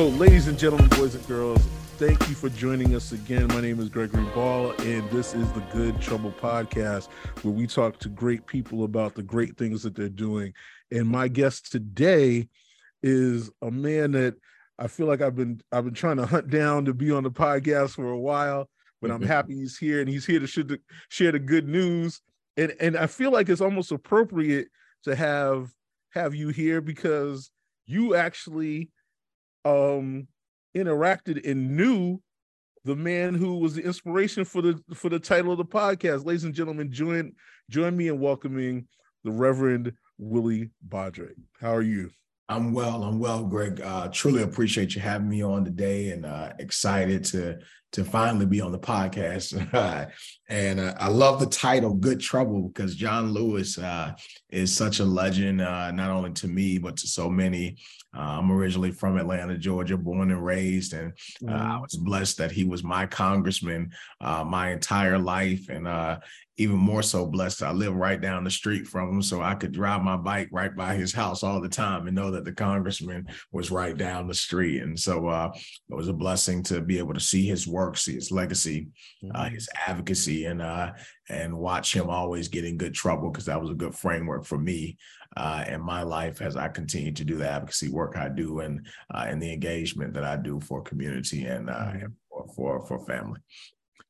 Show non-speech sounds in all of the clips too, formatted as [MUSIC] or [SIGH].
So, ladies and gentlemen, boys and girls, thank you for joining us again. My name is Gregory Ball, and this is the Good Trouble Podcast, where we talk to great people about the great things that they're doing. And my guest today is a man that I feel like I've been I've been trying to hunt down to be on the podcast for a while, but I'm mm-hmm. happy he's here and he's here to share the, share the good news. And and I feel like it's almost appropriate to have have you here because you actually um interacted and knew the man who was the inspiration for the for the title of the podcast. Ladies and gentlemen, join join me in welcoming the Reverend Willie Bodrick. How are you? I'm well. I'm well, Greg. Uh, truly appreciate you having me on today, and uh, excited to to finally be on the podcast. [LAUGHS] and uh, I love the title "Good Trouble" because John Lewis uh, is such a legend, uh, not only to me but to so many. Uh, I'm originally from Atlanta, Georgia, born and raised, and I mm-hmm. was blessed that he was my congressman my entire life, and even more so blessed. I live right down the street from him, so I could drive my bike right by his house all the time and know that the congressman was right down the street. And so uh, it was a blessing to be able to see his work, see his legacy, uh, mm-hmm. uh, his advocacy, and uh, and watch him always get in good trouble because that was a good framework for me uh, in my life as I continue to do the advocacy work I do and uh, and the engagement that I do for community and, uh, and for, for for family.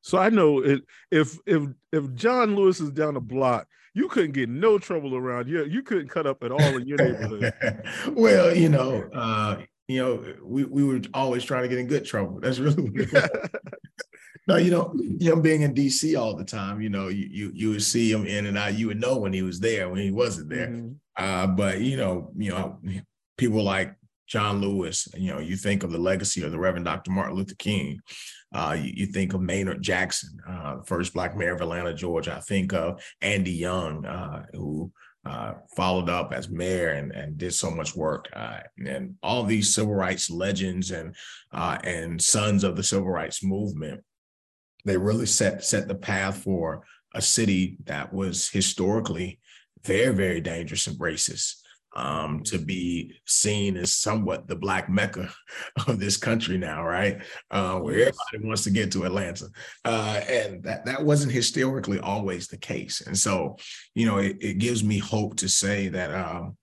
So I know it, if if if John Lewis is down the block, you couldn't get no trouble around you. You couldn't cut up at all in your [LAUGHS] neighborhood. well, you know, uh, you know, we, we were always trying to get in good trouble. That's really no, you know, him being in DC all the time, you know, you you you would see him in and out. You would know when he was there, when he wasn't there. Mm-hmm. Uh, but you know, you know, people like John Lewis, you know, you think of the legacy of the Reverend Dr. Martin Luther King. Uh, you, you, think of Maynard Jackson, uh, first Black mayor of Atlanta, Georgia. I think of Andy Young, uh, who uh, followed up as mayor and, and did so much work. Uh, and all these civil rights legends and uh, and sons of the civil rights movement, they really set set the path for a city that was historically very, very dangerous and racist um, to be seen as somewhat the black mecca [LAUGHS] of this country now, right? Uh, where everybody wants to get to Atlanta, uh, and that that wasn't historically always the case. And so, you know, it, it gives me hope to say that um,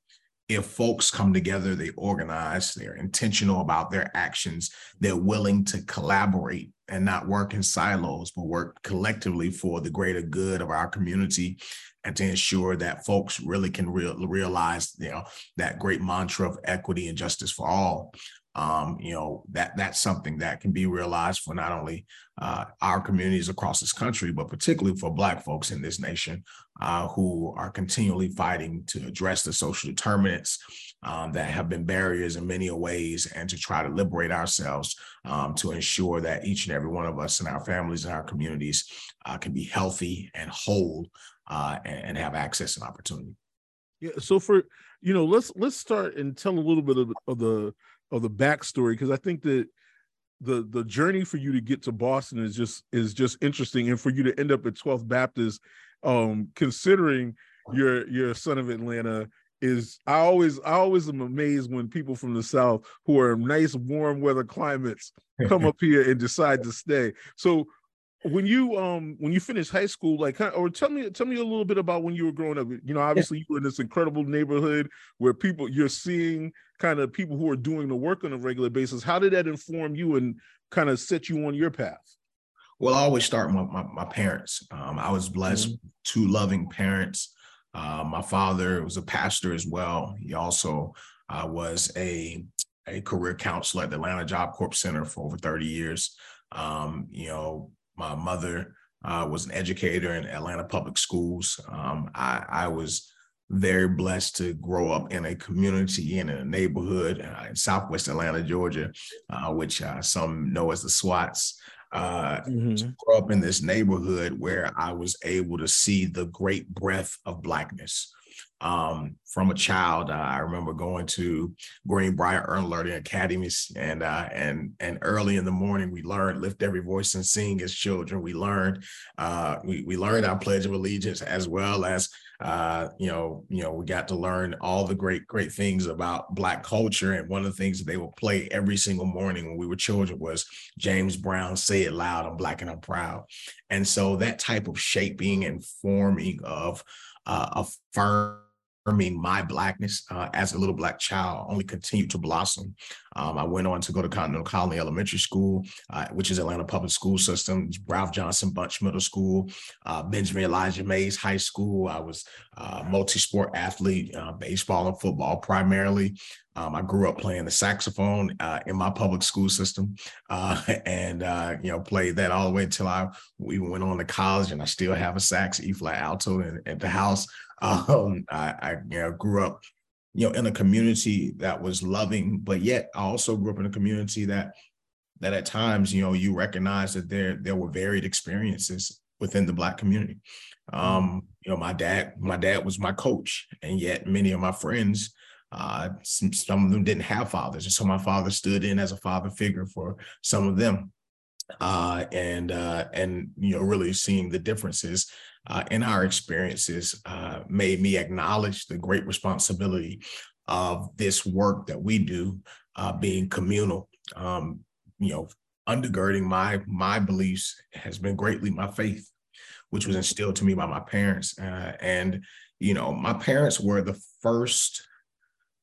if folks come together, they organize, they're intentional about their actions, they're willing to collaborate and not work in silos, but work collectively for the greater good of our community and to ensure that folks really can real, realize, you know, that great mantra of equity and justice for all. Um, you know that that's something that can be realized for not only uh, our communities across this country, but particularly for Black folks in this nation uh, who are continually fighting to address the social determinants um, that have been barriers in many ways, and to try to liberate ourselves um, to ensure that each and every one of us and our families and our communities uh, can be healthy and whole uh, and, and, have access and opportunity. Yeah. So for you know, let's let's start and tell a little bit of, of the of the backstory because I think that the the journey for you to get to Boston is just is just interesting, and for you to end up at 12th Baptist, um, considering you're you're a son of Atlanta, is I always I always am amazed when people from the South who are in nice warm weather climates [LAUGHS] come up here and decide to stay. So when you um when you finished high school like or tell me tell me a little bit about when you were growing up. You know obviously yeah. you were in this incredible neighborhood where people you're seeing kind of people who are doing the work on a regular basis. How did that inform you and kind of set you on your path? Well i always start with my, my, my parents. Um, i was blessed mm-hmm. two loving parents. Uh, my father was a pastor as well. He also uh, was a a career counselor at the atlanta job corps center for over 30 years. Um, you know my mother uh, was an educator in Atlanta public schools. Um, I, I, was very blessed to grow up in a community and in a neighborhood uh, in Southwest Atlanta, Georgia, uh, which uh, some know as the SWATs. Uh, mm-hmm. To grow up in this neighborhood where I was able to see the great breadth of Blackness. Um, from a child. Uh, I remember going to Greenbrier Early Learning Academies, and uh, and and early in the morning we learned lift every voice and sing as children. We learned uh, we we learned our Pledge of Allegiance as well as uh, you know you know we got to learn all the great great things about Black culture. And one of the things that they would play every single morning when we were children was James Brown, "Say It Loud, I'm Black and I'm Proud." And so that type of shaping and forming of uh, affirming my blackness uh, as a little black child only continued to blossom. Um, I went on to go to Continental Colony Elementary School, uh, which is Atlanta Public School System, Ralph Johnson Bunche Middle School, uh, Benjamin Elijah Mays High School. I was a multi-sport athlete, uh, baseball and football primarily. Um, I grew up playing the saxophone uh, in my public school system, [LAUGHS] uh, and uh, you know played that all the way until I we went on to college, and I still have a sax, E flat alto, in, at the house. Um, I, I you know grew up you know in a community that was loving, but yet I also grew up in a community that that at times you know you recognize that there there were varied experiences within the black community. Um, you know, my dad my dad was my coach, and yet many of my friends uh, some, some of them didn't have fathers, and so my father stood in as a father figure for some of them, uh, and uh, and you know really seeing the differences uh, in our experiences uh, made me acknowledge the great responsibility of this work that we do, uh, being communal. Um, you know, undergirding my my beliefs has been greatly my faith, which was instilled to me by my parents, and you know, my parents were the first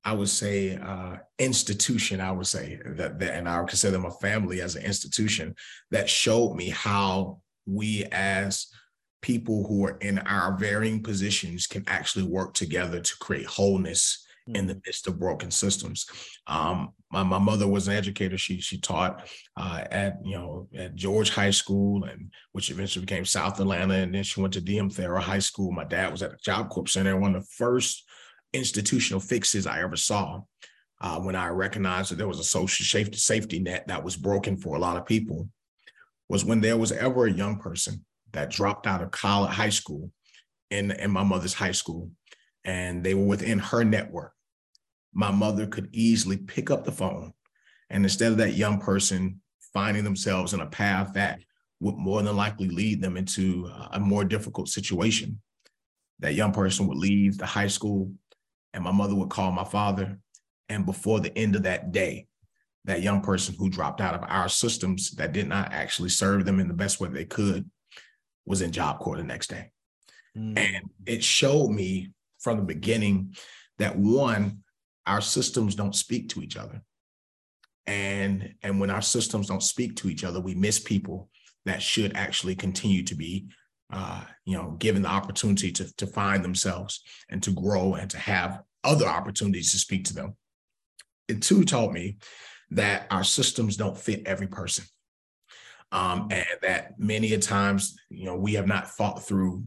I would say uh, institution. I would say that, that, and I would consider them a family as an institution that showed me how we as people who are in our varying positions can actually work together to create wholeness mm-hmm. in the midst of broken systems. Um, my, my mother was an educator. She she taught uh, at you know at George High School, and which eventually became South Atlanta, and then she went to DM Therrell High School. My dad was at the Job Corps Center, one of the first institutional fixes I ever saw uh, when I recognized that there was a social safety, safety net that was broken for a lot of people was when there was ever a young person that dropped out of college, high school in, in my mother's high school, and they were within her network. My mother could easily pick up the phone, and instead of that young person finding themselves in a path that would more than likely lead them into a more difficult situation, that young person would leave the high school and my mother would call my father. And before the end of that day, that young person who dropped out of our systems that did not actually serve them in the best way they could was in Job Corps the next day. Mm. And it showed me from the beginning that one, our systems don't speak to each other. And, and when our systems don't speak to each other, we miss people that should actually continue to be uh, you know, given the opportunity to, to find themselves and to grow and to have other opportunities to speak to them. It too taught me that our systems don't fit every person. Um, and that many a times, you know, we have not thought through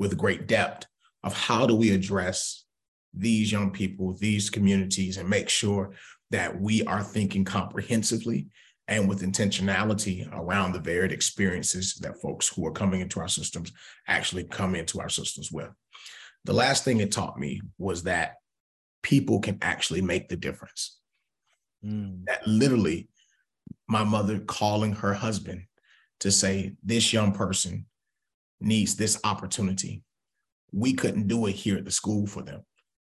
with great depth of how do we address these young people, these communities, and make sure that we are thinking comprehensively and with intentionality around the varied experiences that folks who are coming into our systems actually come into our systems with. The last thing it taught me was that people can actually make the difference. Mm. That literally, my mother calling her husband to say, This young person needs this opportunity. We couldn't do it here at the school for them,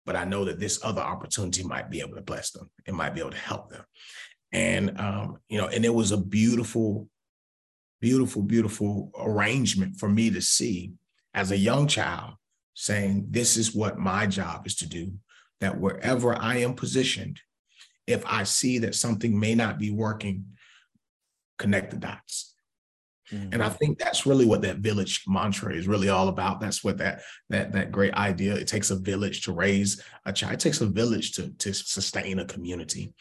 but I know that this other opportunity might be able to bless them. It might be able to help them and um, you know, and it was a beautiful, beautiful, beautiful arrangement for me to see as a young child saying, This is what my job is to do, that wherever I am positioned, if I see that something may not be working, connect the dots. Mm-hmm. And I think that's really what that village mantra is really all about. That's what that that that great idea. It takes a village to raise a child. It takes a village to to sustain a community.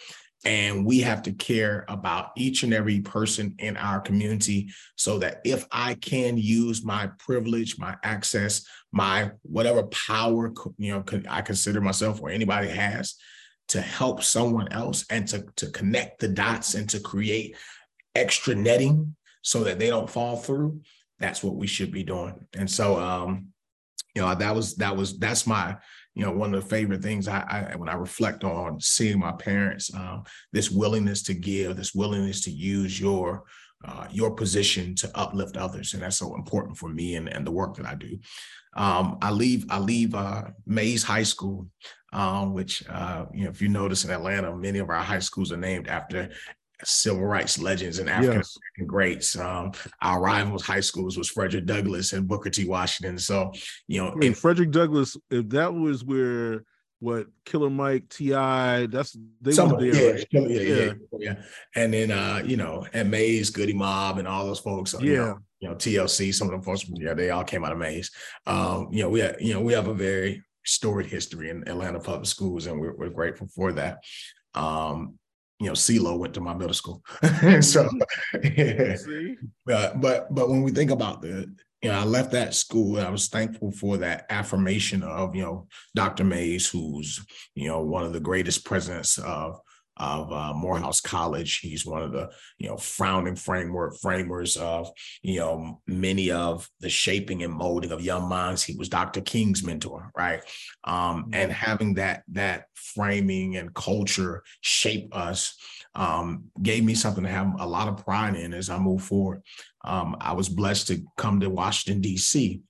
And we have to care about each and every person in our community so that if I can use my privilege, my access, my whatever power, you know, I consider myself or anybody has to help someone else and to, to connect the dots and to create extra netting so that they don't fall through, that's what we should be doing. And so, um, you know, that was that was that's my you know one of the favorite things I, I when I reflect on seeing my parents, um, this willingness to give, this willingness to use your uh, your position to uplift others, and that's so important for me and, and the work that I do. Um, I leave I leave uh, Mays High School, um, which uh, you know if you notice in Atlanta, many of our high schools are named after civil rights legends and African American yes. greats. Um, our rivals high schools was Frederick Douglass and Booker T. Washington. So, you know, in Frederick Douglass, if that was where what Killer Mike, T.I., that's they were there. Yeah, yeah, yeah, yeah, yeah. And then uh, you know, and Mays, Goodie Mob, and all those folks. Yeah. You know, you know, TLC, some of them folks, yeah, they all came out of Mays. Um, you know, we have, you know, we have a very storied history in Atlanta public schools, and we're, we're grateful for that. Um, you know, CeeLo went to my middle school. [LAUGHS] Mm-hmm. so, yeah. but, but, but when we think about the, you know, I left that school and I was thankful for that affirmation of, you know, Dr. Mays, who's, you know, one of the greatest presidents of of uh, Morehouse College. He's one of the you know founding framework framers of you know many of the shaping and molding of young minds. He was Dr. King's mentor, right? Um, mm-hmm. and having that that framing and culture shape us um, gave me something to have a lot of pride in as I move forward. Um, I was blessed to come to Washington D.C.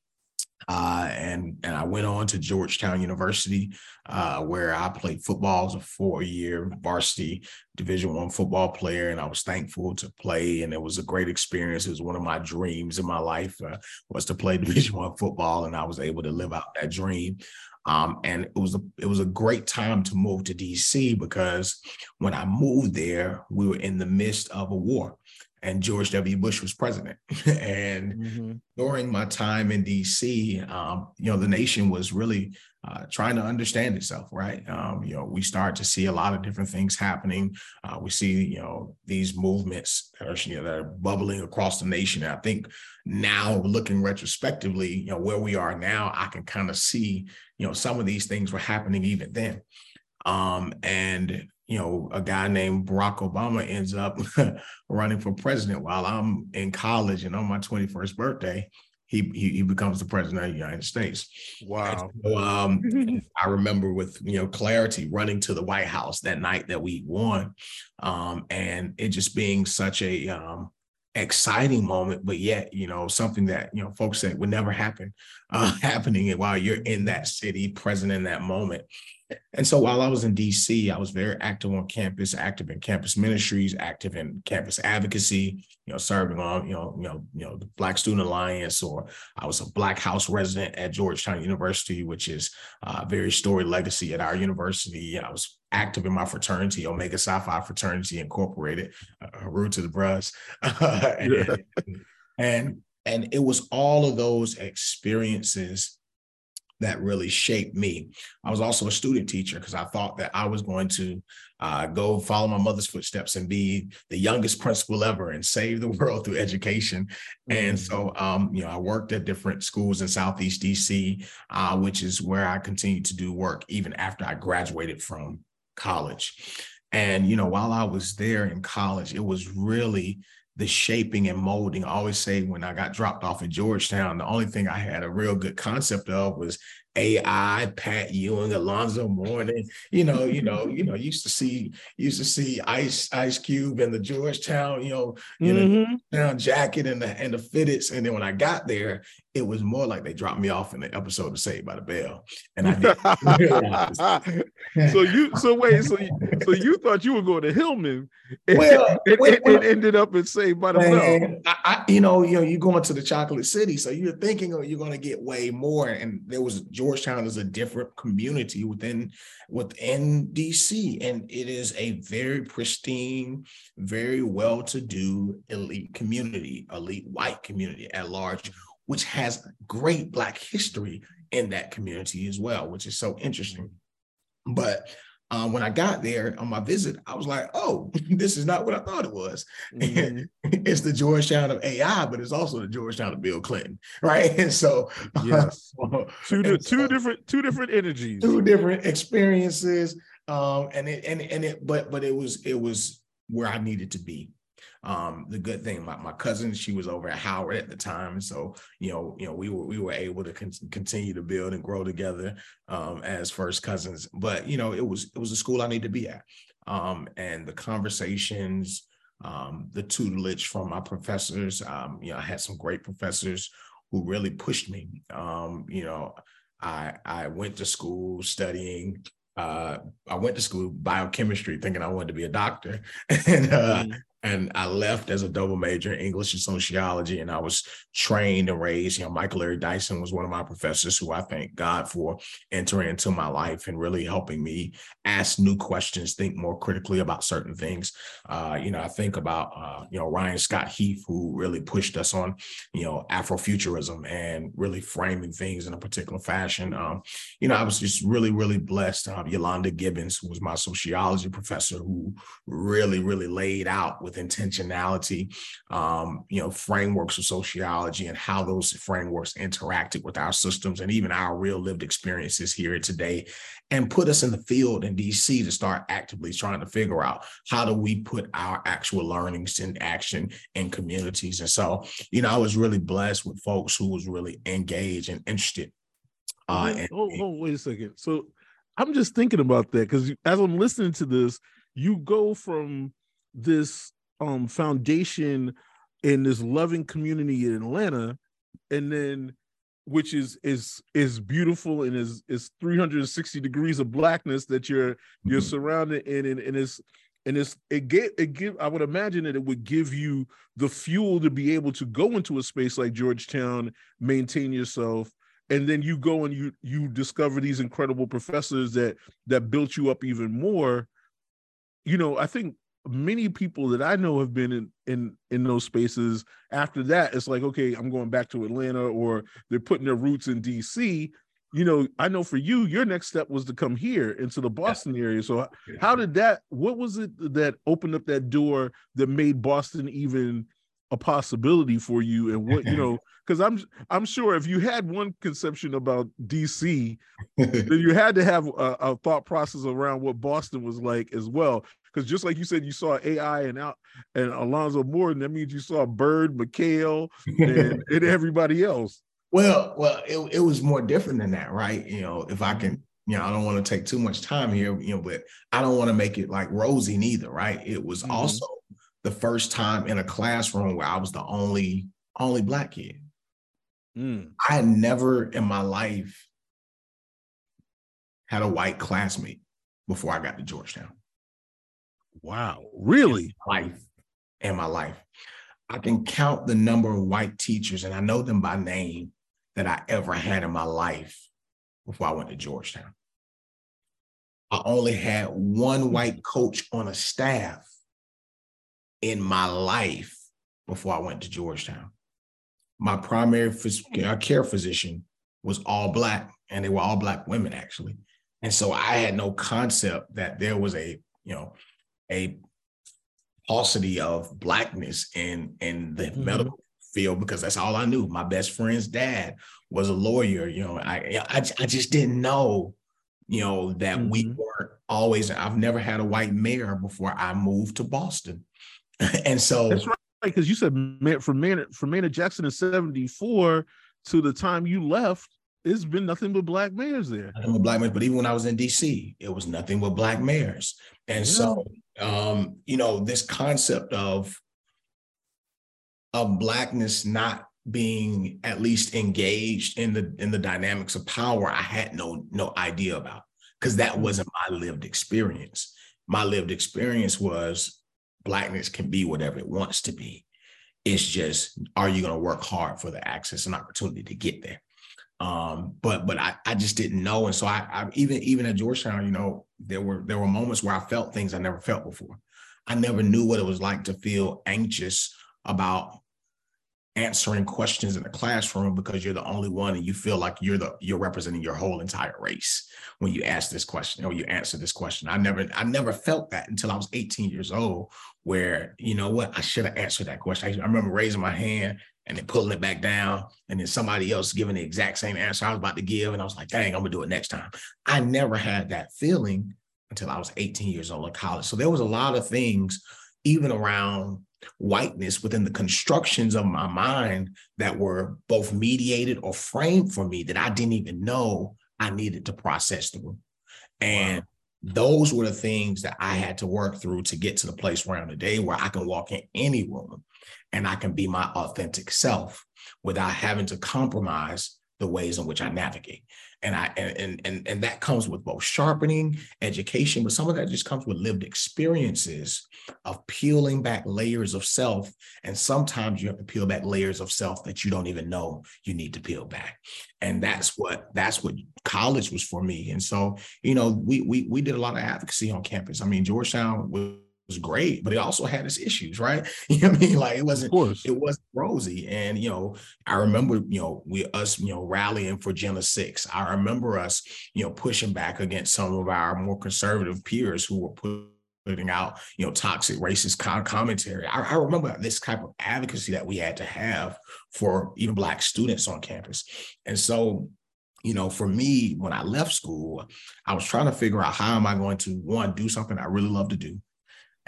Uh, and and I went on to Georgetown University, uh, where I played football as a four-year varsity Division One football player, and I was thankful to play, and it was a great experience. It was one of my dreams in my life uh, was to play [LAUGHS] Division One football, and I was able to live out that dream. Um, and it was a it was a great time to move to DC because when I moved there, we were in the midst of a war and George W. Bush was president. [LAUGHS] and mm-hmm. during my time in DC, um, you know, the nation was really uh, trying to understand itself, right? Um, you know, we start to see a lot of different things happening. Uh, we see, you know, these movements that are, you know, that are bubbling across the nation. And I think now, looking retrospectively, you know, where we are now, I can kind of see, you know, some of these things were happening even then. Um, and you know, a guy named Barack Obama ends up [LAUGHS] running for president while I'm in college and on my 21st birthday, he, he, he becomes the president of the United States. Wow. So, um, [LAUGHS] I remember with you know clarity running to the White House that night that we won, um, and it just being such a um, exciting moment, but yet you know something that you know folks said would never happen, uh, [LAUGHS] happening while you're in that city, present in that moment. And so while I was in DC, I was very active on campus, active in campus ministries, active in campus advocacy, you know, serving on, you know, you know, you know, the Black Student Alliance, or I was a Black House resident at Georgetown University, which is a very storied legacy at our university. I was active in my fraternity, Omega Psi Phi Fraternity Incorporated, uh, root to the bros. [LAUGHS] and, and and it was all of those experiences that really shaped me. I was also a student teacher because I thought that I was going to uh, go follow my mother's footsteps and be the youngest principal ever and save the [LAUGHS] world through education. Mm-hmm. And so, um, you know, I worked at different schools in Southeast DC, uh, which is where I continued to do work even after I graduated from college. And, you know, while I was there in college, it was really the shaping and molding. I always say when I got dropped off at Georgetown, the only thing I had a real good concept of was AI, Pat Ewing, Alonzo Mourning. You know, you know, you know, used to see used to see Ice Ice Cube and the Georgetown, you know, you mm-hmm. know, jacket and the and the fitteds. And then when I got there, it was more like they dropped me off in the episode of Saved by the Bell. And I did. [LAUGHS] so you so wait, so you, so you thought you were going to Hillman and, well, and, well, and ended up in Saved by the Bell. I, I, you know, you know, you're going to the chocolate city. So you're thinking oh, you're going to get way more. And there was Georgetown is a different community within within DC. And it is a very pristine, very well-to-do elite community, elite white community at large which has great Black history in that community as well, which is so interesting. But um, when I got there on my visit, I was like, oh, [LAUGHS] this is not what I thought it was. [LAUGHS] Mm-hmm. it's the Georgetown of AI, but it's also the Georgetown of Bill Clinton, [LAUGHS] right? And so, yes, uh, two so, different two different energies, two different experiences, um, and it and and it, but but it was it was where I needed to be. Um, the good thing, my, my cousin, she was over at Howard at the time, so you know, you know, we were we were able to con- continue to build and grow together um, as first cousins. But you know, it was it was a school I need to be at, um, and the conversations, um, the tutelage from my professors. Um, you know, I had some great professors who really pushed me. Um, you know, I I went to school studying uh, I went to school biochemistry thinking I wanted to be a doctor, [LAUGHS] and uh, mm and I left as a double major in English and sociology, and I was trained and raised. You know, Michael Eric Dyson was one of my professors who I thank God for entering into my life and really helping me ask new questions, think more critically about certain things. Uh, you know, I think about uh, you know Ryan Scott Heath, who really pushed us on you know Afrofuturism and really framing things in a particular fashion. Um, you know, I was just really, really blessed. Uh, Yolanda Gibbons, who was my sociology professor, who really, really laid out with intentionality, um, you know, frameworks of sociology and how those frameworks interacted with our systems and even our real lived experiences here today, and put us in the field in DC to start actively trying to figure out how do we put our actual learnings in action in communities. And so, you know, I was really blessed with folks who was really engaged and interested. Uh, and, oh, oh, wait a second. So I'm just thinking about that because as I'm listening to this, you go from this um foundation in this loving community in Atlanta, and then which is is is beautiful and is is 360 degrees of blackness that you're you're mm-hmm. surrounded in and, and it's and it's it get it give I would imagine that it would give you the fuel to be able to go into a space like Georgetown, maintain yourself, and then you go and you you discover these incredible professors that that built you up even more. You know, I think many people that I know have been in in in those spaces. After that, it's like, okay, I'm going back to Atlanta, or they're putting their roots in DC. You know, I know for you, your next step was to come here into the Boston yeah. area. So, how did that? What was it that opened up that door that made Boston even a possibility for you? And what you know, [LAUGHS] because I'm I'm sure if you had one conception about DC, [LAUGHS] then you had to have a, a, thought process around what Boston was like as well. Because just like you said, you saw AI and out and Alonzo Mourning. That means you saw Bird, McHale, and, [LAUGHS] and everybody else. Well, well, it, it was more different than that, right? You know, if I can, you know, I don't want to take too much time here, you know, but I don't want to make it like rosy neither, right? It was mm-hmm. also the first time in a classroom where I was the only only black kid. Mm. I had never in my life had a white classmate before I got to Georgetown. Wow, really? life in my life. I can count the number of white teachers, and I know them by name that I ever had in my life before I went to Georgetown. I only had one white coach on a staff in my life before I went to Georgetown. My primary phys- uh, care physician was all black, and they were all black women actually. And so I had no concept that there was a, you know, a paucity of blackness in in the mm-hmm. medical field because that's all I knew. My best friend's dad was a lawyer. You know, I I, I just didn't know, you know, that mm-hmm. we weren't always. I've never had a white mayor before I moved to Boston, [LAUGHS] and so that's right because you said from Maynard from Maynard Jackson in '74 to the time you left, it's been nothing but black mayors there. Nothing but black mayors. But even when I was in DC, it was nothing but black mayors. And yeah. so, um, you know, this concept of of blackness not being at least engaged in the in the dynamics of power, I had no no idea about because that mm. wasn't my lived experience. My lived experience was blackness can be whatever it wants to be. It's just, are you going to work hard for the access and opportunity to get there? Um, but but I, I just didn't know. And so I, I even even at Georgetown, you know, there were there were moments where I felt things I never felt before. I never knew what it was like to feel anxious about answering questions in the classroom because you're the only one and you feel like you're the you're representing your whole entire race when you ask this question or you answer this question. I never I never felt that until I was 18 years old where you know what I should have answered that question. I, I remember raising my hand and then pulling it back down, and then somebody else giving the exact same answer I was about to give. And I was like, dang, I'm gonna do it next time. I never had that feeling until I was 18 years old in college. So there was a lot of things, even around whiteness within the constructions of my mind that were both mediated or framed for me that I didn't even know I needed to process through. And wow. those were the things that I had to work through to get to the place where I'm today, where I can walk in any room and I can be my authentic self without having to compromise the ways in which I navigate and I and and and that comes with both sharpening education, but some of that just comes with lived experiences of peeling back layers of self. And sometimes you have to peel back layers of self that you don't even know you need to peel back. And that's what that's what college was for me. And so, you know, we we we did a lot of advocacy on campus. I mean, Georgetown was was great, but it also had its issues, right? [LAUGHS] You know what I mean? Like it wasn't it wasn't rosy. And you know, I remember, you know, we us, you know, rallying for Jena 6. I remember us, you know, pushing back against some of our more conservative peers who were putting out, you know, toxic racist commentary. I, I, remember this type of advocacy that we had to have for even Black students on campus. And so, you know, for me, when I left school, I was trying to figure out how am I going to one do something I really love to do,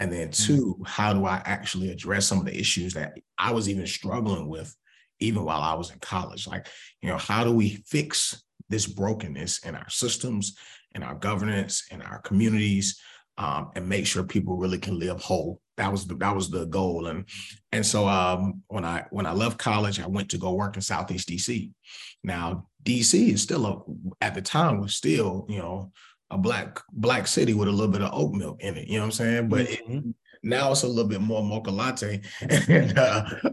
and then mm-hmm. two, how do I actually address some of the issues that I was even struggling with, even while I was in college? Like, you know, how do we fix this brokenness in our systems, in our governance, in our communities, um, and make sure people really can live whole? That was the that was the goal. And and so um, when I when I left college, I went to go work in Southeast DC. Now DC is still a, at the time was still you know a black black city with a little bit of oat milk in it. You know what I'm saying? But mm-hmm. it, now it's a little bit more mocha latte, and uh, [LAUGHS]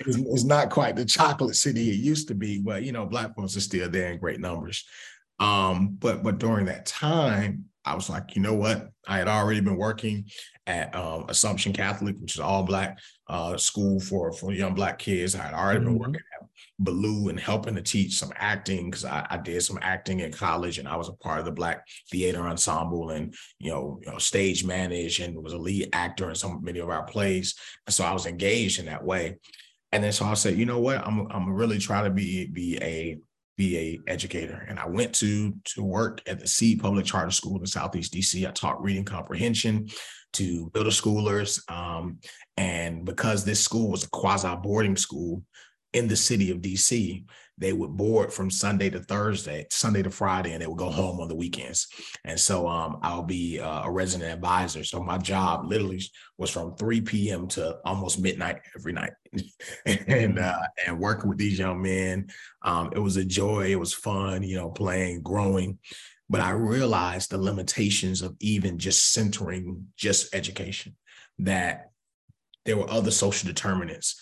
it's, it's, not quite the chocolate city it used to be. But you know, black folks are still there in great numbers. Um, but but during that time, I was like, you know what? I had already been working at um, Assumption Catholic, which is all black uh, school for for young black kids. I had already mm-hmm. been working at Ballou and helping to teach some acting because I, I, did some acting in college and I was a part of the Black Theater Ensemble and you know, you know stage managed and was a lead actor in some many of our plays. And so I was engaged in that way. And then so I said, you know what, I'm I'm really trying to be be a be a educator. And I went to to work at the Seed Public Charter School in Southeast DC. I taught reading comprehension to middle schoolers. Um, and because this school was a quasi boarding school, in the city of DC, they would board from Sunday to Thursday, Sunday to Friday, and they would go home on the weekends. And so um, I'll be uh, a resident advisor. So my job literally was from 3 p.m. to almost midnight every night, [LAUGHS] and mm. uh, and working with these young men. Um, it was a joy. It was fun, you know, playing, growing. But I realized the limitations of even just centering just education. That there were other social determinants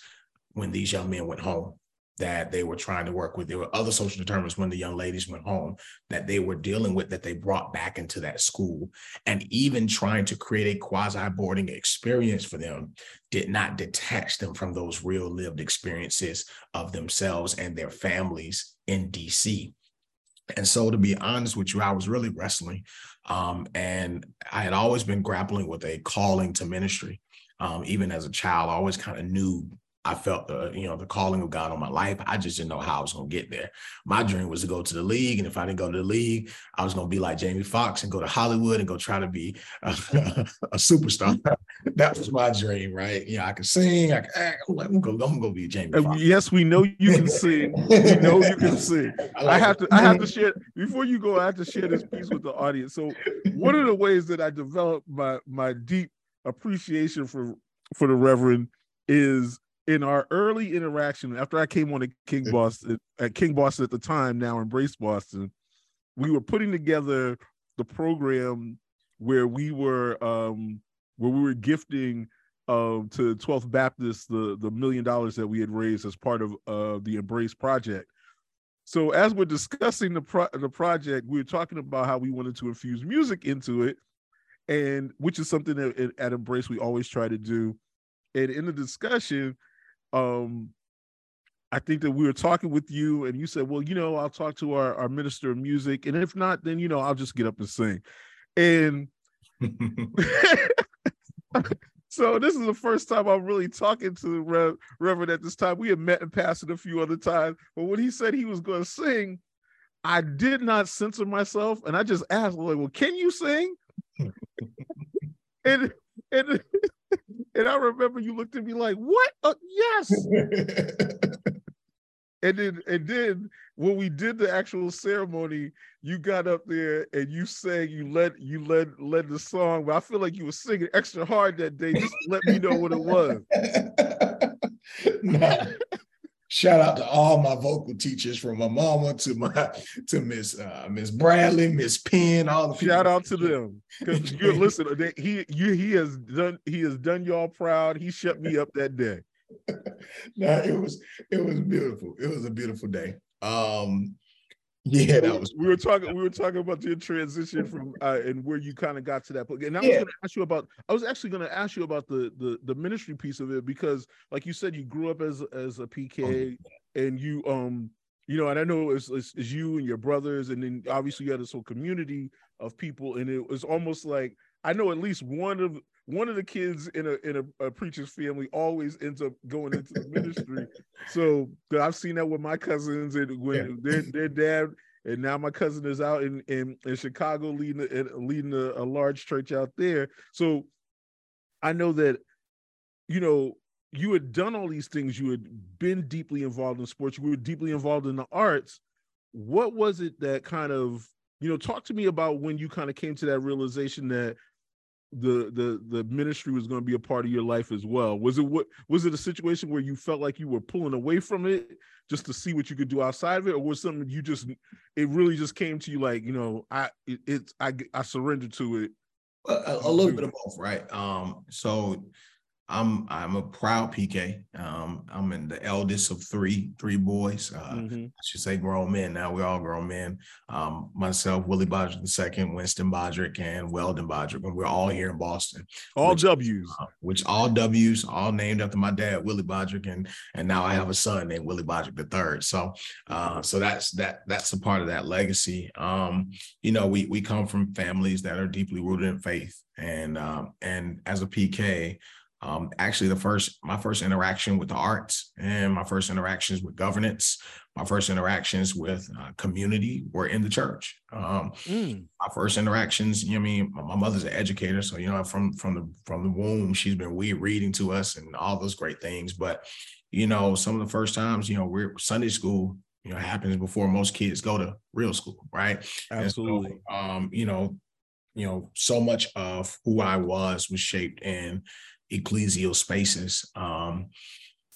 when these young men went home that they were trying to work with. There were other social determinants when the young ladies went home that they were dealing with that they brought back into that school. And even trying to create a quasi boarding experience for them did not detach them from those real lived experiences of themselves and their families in DC. And so, to be honest with you, I was really wrestling. Um, and I had always been grappling with a calling to ministry. Um, even as a child, I always kind of knew I felt the, you know, the calling of God on my life. I just didn't know how I was going to get there. My dream was to go to the league. And if I didn't go to the league, I was going to be like Jamie Foxx and go to Hollywood and go try to be a, [LAUGHS] a superstar. [LAUGHS] that was my dream, right? Yeah, I can sing. I can act. I'm, like, I'm going to go be Jamie uh, Foxx. Yes, we know you can [LAUGHS] sing. we know you can sing. I, like I have to, I have to share, before you go, I have to share this piece with the audience. So one of the ways that I developed my, my deep appreciation for, for the Reverend is in our early interaction after I came on to King Boston at King Boston at the time, now Embrace Boston, we were putting together the program where we were um, where we were gifting uh, to 12th Baptist the the million dollars that we had raised as part of uh, the Embrace project. So as we're discussing the pro- the project, we were talking about how we wanted to infuse music into it, and which is something that at Embrace we always try to do. And in the discussion, um I think that we were talking with you and you said, well, you know, I'll talk to our, our minister of music. And if not, then, you know, I'll just get up and sing. And [LAUGHS] so this is the first time I'm really talking to the Rev- Reverend at this time. We had met and passed it a few other times. But when he said he was going to sing, I did not censor myself. And I just asked, like, well, can you sing? [LAUGHS] and, and [LAUGHS] and I remember you looked at me like, "What? Uh, yes." [LAUGHS] and then, and then when we did the actual ceremony, you got up there and you sang, you led, you led, led the song. But I feel like you were singing extra hard that day. Just let me know what it was. [LAUGHS] nah, Shout out to all my vocal teachers from my mama to my to Miss uh, Miss Bradley, Miss Penn, all the people. Shout out to them because you listen. He you he has done he has done y'all proud. He shut me up that day. [LAUGHS] no, it was it was beautiful. It was a beautiful day. Um, yeah, that was. We were talking. We were talking about your transition from uh, and where you kind of got to that point. And I was yeah. going to ask you about. I was actually going to ask you about the the the ministry piece of it because, like you said, you grew up as as a PK, oh, and you um you know, and I know it's, it's, it's you and your brothers, and then obviously you had this whole community of people, and it was almost like I know at least one of one of the kids in a in a, a, preacher's family always ends up going into the ministry. So I've seen that with my cousins and when yeah. their their dad and now my cousin is out in in, in Chicago leading a, leading a, a large church out there. So I know that you know you had done all these things. You had been deeply involved in sports. You were deeply involved in the arts. What was it that kind of you know talk to me about when you kind of came to that realization that the the the ministry was going to be a part of your life as well. Was it what was it a situation where you felt like you were pulling away from it just to see what you could do outside of it? Or was something you just it really just came to you like you know i it, it's i i surrendered to it? A, a little bit of both right? Um so I'm I'm a proud PK. Um, I'm in the eldest of three three boys. Uh, mm-hmm. I should say grown men. Now we're all grown men. Um, myself, Willie Bodrick II, Winston Bodrick, and Weldon Bodrick, and we're all here in Boston. All which, W's. Uh, which all W's, all named after my dad, Willie Bodrick, and and now I have a son named Willie Bodrick III. So, uh, so that's that that's a part of that legacy. Um, you know, we we come from families that are deeply rooted in faith, and um, and as a PK um, actually the first my first interaction with the arts and my first interactions with governance my first interactions with uh, community were in the church. Um, mm. my first interactions you know i mean? My, my, mother's an educator so you know from from the from the womb she's been we reading to us and all those great things. But you know some of the first times you know we're sunday school you know happens before most kids go to real school right? Absolutely so, um you know you know so much of who i was was shaped in ecclesial spaces. Um,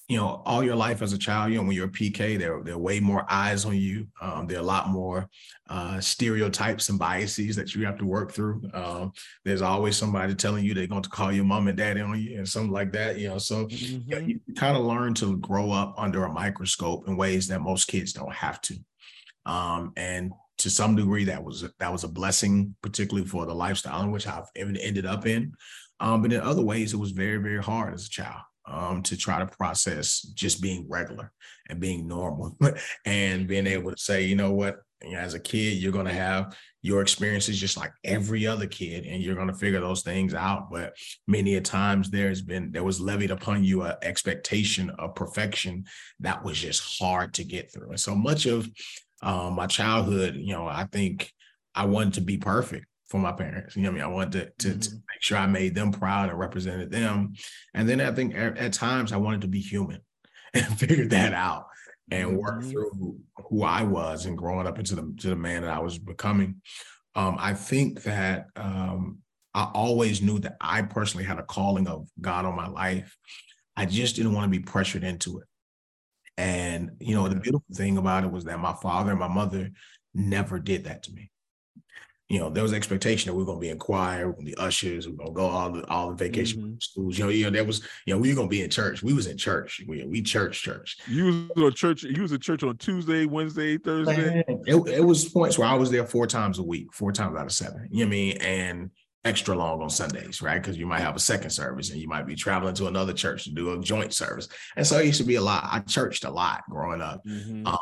you know, all your life as a child, you know, when you're a PK, there, there are way more eyes on you. Um, there are a lot more uh, stereotypes and biases that you have to work through. Um, there's always somebody telling you they're going to call your mom and daddy on you and something like that, you know. So mm-hmm. you, know, you kind of learn to grow up under a microscope in ways that most kids don't have to. Um, and to some degree, that was that was a blessing, particularly for the lifestyle in which I've ended up in. Um, but in other ways, it was very, very hard as a child um, to try to process just being regular and being normal [LAUGHS] and being able to say, you know what, as a kid, you're going to have your experiences just like every other kid, and you're going to figure those things out. But many a times there's been, there was levied upon you an expectation of perfection that was just hard to get through. And so much of um, my childhood, you know, I think I wanted to be perfect for my parents. You know I mean? I wanted to, to, mm-hmm. to, make sure I made them proud and represented them. And then I think at, at times I wanted to be human [LAUGHS] and figure that out and work mm-hmm. through who I was and growing up into the to the man that I was becoming. Um, I think that um, I always knew that I personally had a calling of God on my life. I just didn't want to be pressured into it. And you know, the beautiful thing about it was that my father and my mother never did that to me you know, there was expectation that we are gonna be in choir, we're gonna be ushers, we're gonna go all the all the vacation mm-hmm. schools. You know, you know, there was, you know, we were gonna be in church. We was in church. We we church church. You was a church, you was at church on Tuesday, Wednesday, Thursday. It, it was points where I was there four times a week, four times out of seven. You know what I mean? And extra long on Sundays, right? Because you might have a second service and you might be traveling to another church to do a joint service. And so it used to be a lot. I churched a lot growing up. Mm-hmm. Um,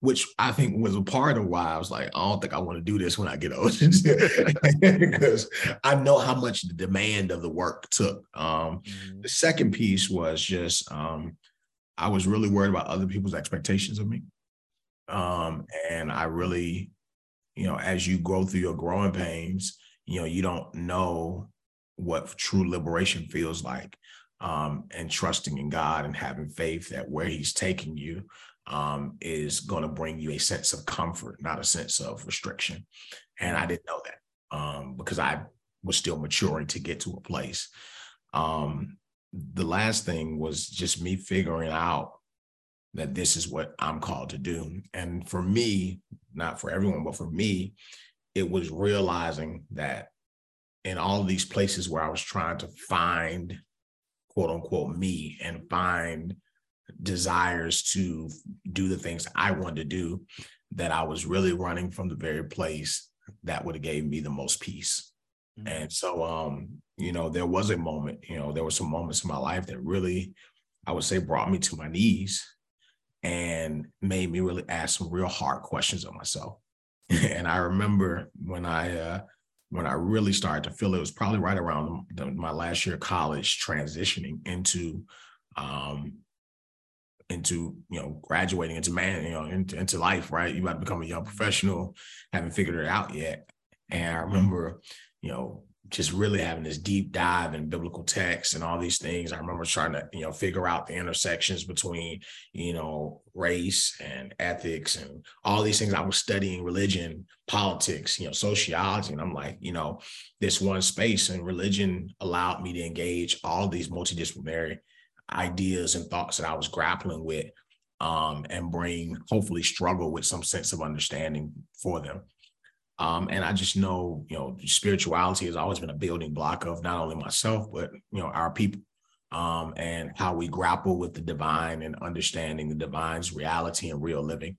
which I think was a part of why I was like, I don't think I want to do this when I get old, [LAUGHS] because I know how much the demand of the work took. Um, mm-hmm. The second piece was just um, I was really worried about other people's expectations of me, um, and I really, you know, as you go through your growing pains, you know, you don't know what true liberation feels like um, and trusting in God and having faith that where He's taking you um, is going to bring you a sense of comfort, not a sense of restriction. And I didn't know that um, because I was still maturing to get to a place. Um, the last thing was just me figuring out that this is what I'm called to do. And for me, not for everyone, but for me, it was realizing that in all these places where I was trying to find quote unquote me and find desires to do the things I wanted to do, that I was really running from the very place that would have gave me the most peace. Mm-hmm. And so um, you know, there was a moment, you know, there were some moments in my life that really, I would say, brought me to my knees and made me really ask some real hard questions of myself. [LAUGHS] and I remember when I uh, when I really started to feel it was probably right around the, my last year of college, transitioning into um, into you know graduating into man you know into, into life right you about to become a young professional haven't figured it out yet and i remember you know just really having this deep dive in biblical texts and all these things. I remember trying to, you know, figure out the intersections between, you know, race and ethics and all these things. I was studying religion, politics, you know, sociology. And I'm like, you know, this one space and religion allowed me to engage all these multidisciplinary ideas and thoughts that I was grappling with um, and bring, hopefully struggle with some sense of understanding for them. Um, and I just know, you know, spirituality has always been a building block of not only myself, but, you know, our people um, and how we grapple with the divine and understanding the divine's reality and real living.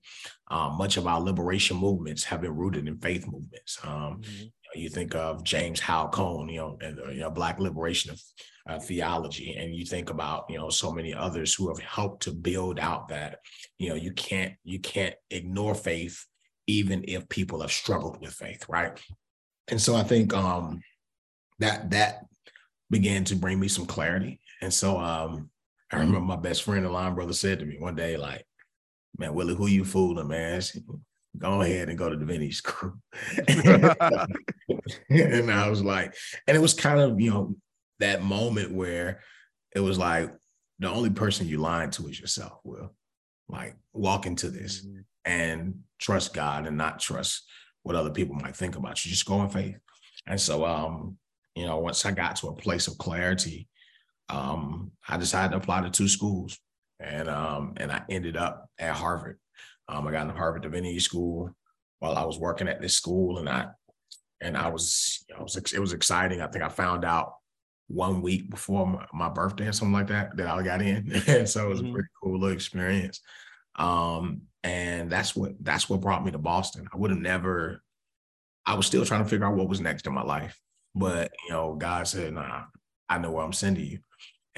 Um, much of our liberation movements have been rooted in faith movements. Um, mm-hmm. You, think of James Hal Cone, you know, and you know, Black liberation of uh, theology, and you think about you know so many others who have helped to build out that you know you can't you can't ignore faith even if people have struggled with faith, right? And so I think um, that that began to bring me some clarity. And so um, I remember my best friend, the line brother, said to me one day, like, "Man, Willie, who you fooling, man? Go ahead and go to divinity school." [LAUGHS] and I was like, and it was kind of you know that moment where it was like the only person you lying to is yourself. Will like walk into this. Mm-hmm and trust God and not trust what other people might think about you. Just go in faith. And so, um, you know, once I got to a place of clarity, um, I decided to apply to two schools, and um, and I ended up at Harvard. Um, I got into Harvard Divinity School while I was working at this school, and I and I was, you know, it was it was exciting. I think I found out one week before my, my birthday or something like that that I got in, [LAUGHS] and so it was mm-hmm. a pretty cool little experience. Um, and that's what that's what brought me to Boston. I would have never. I was still trying to figure out what was next in my life, but you know, God said, "Nah, I know where I'm sending you."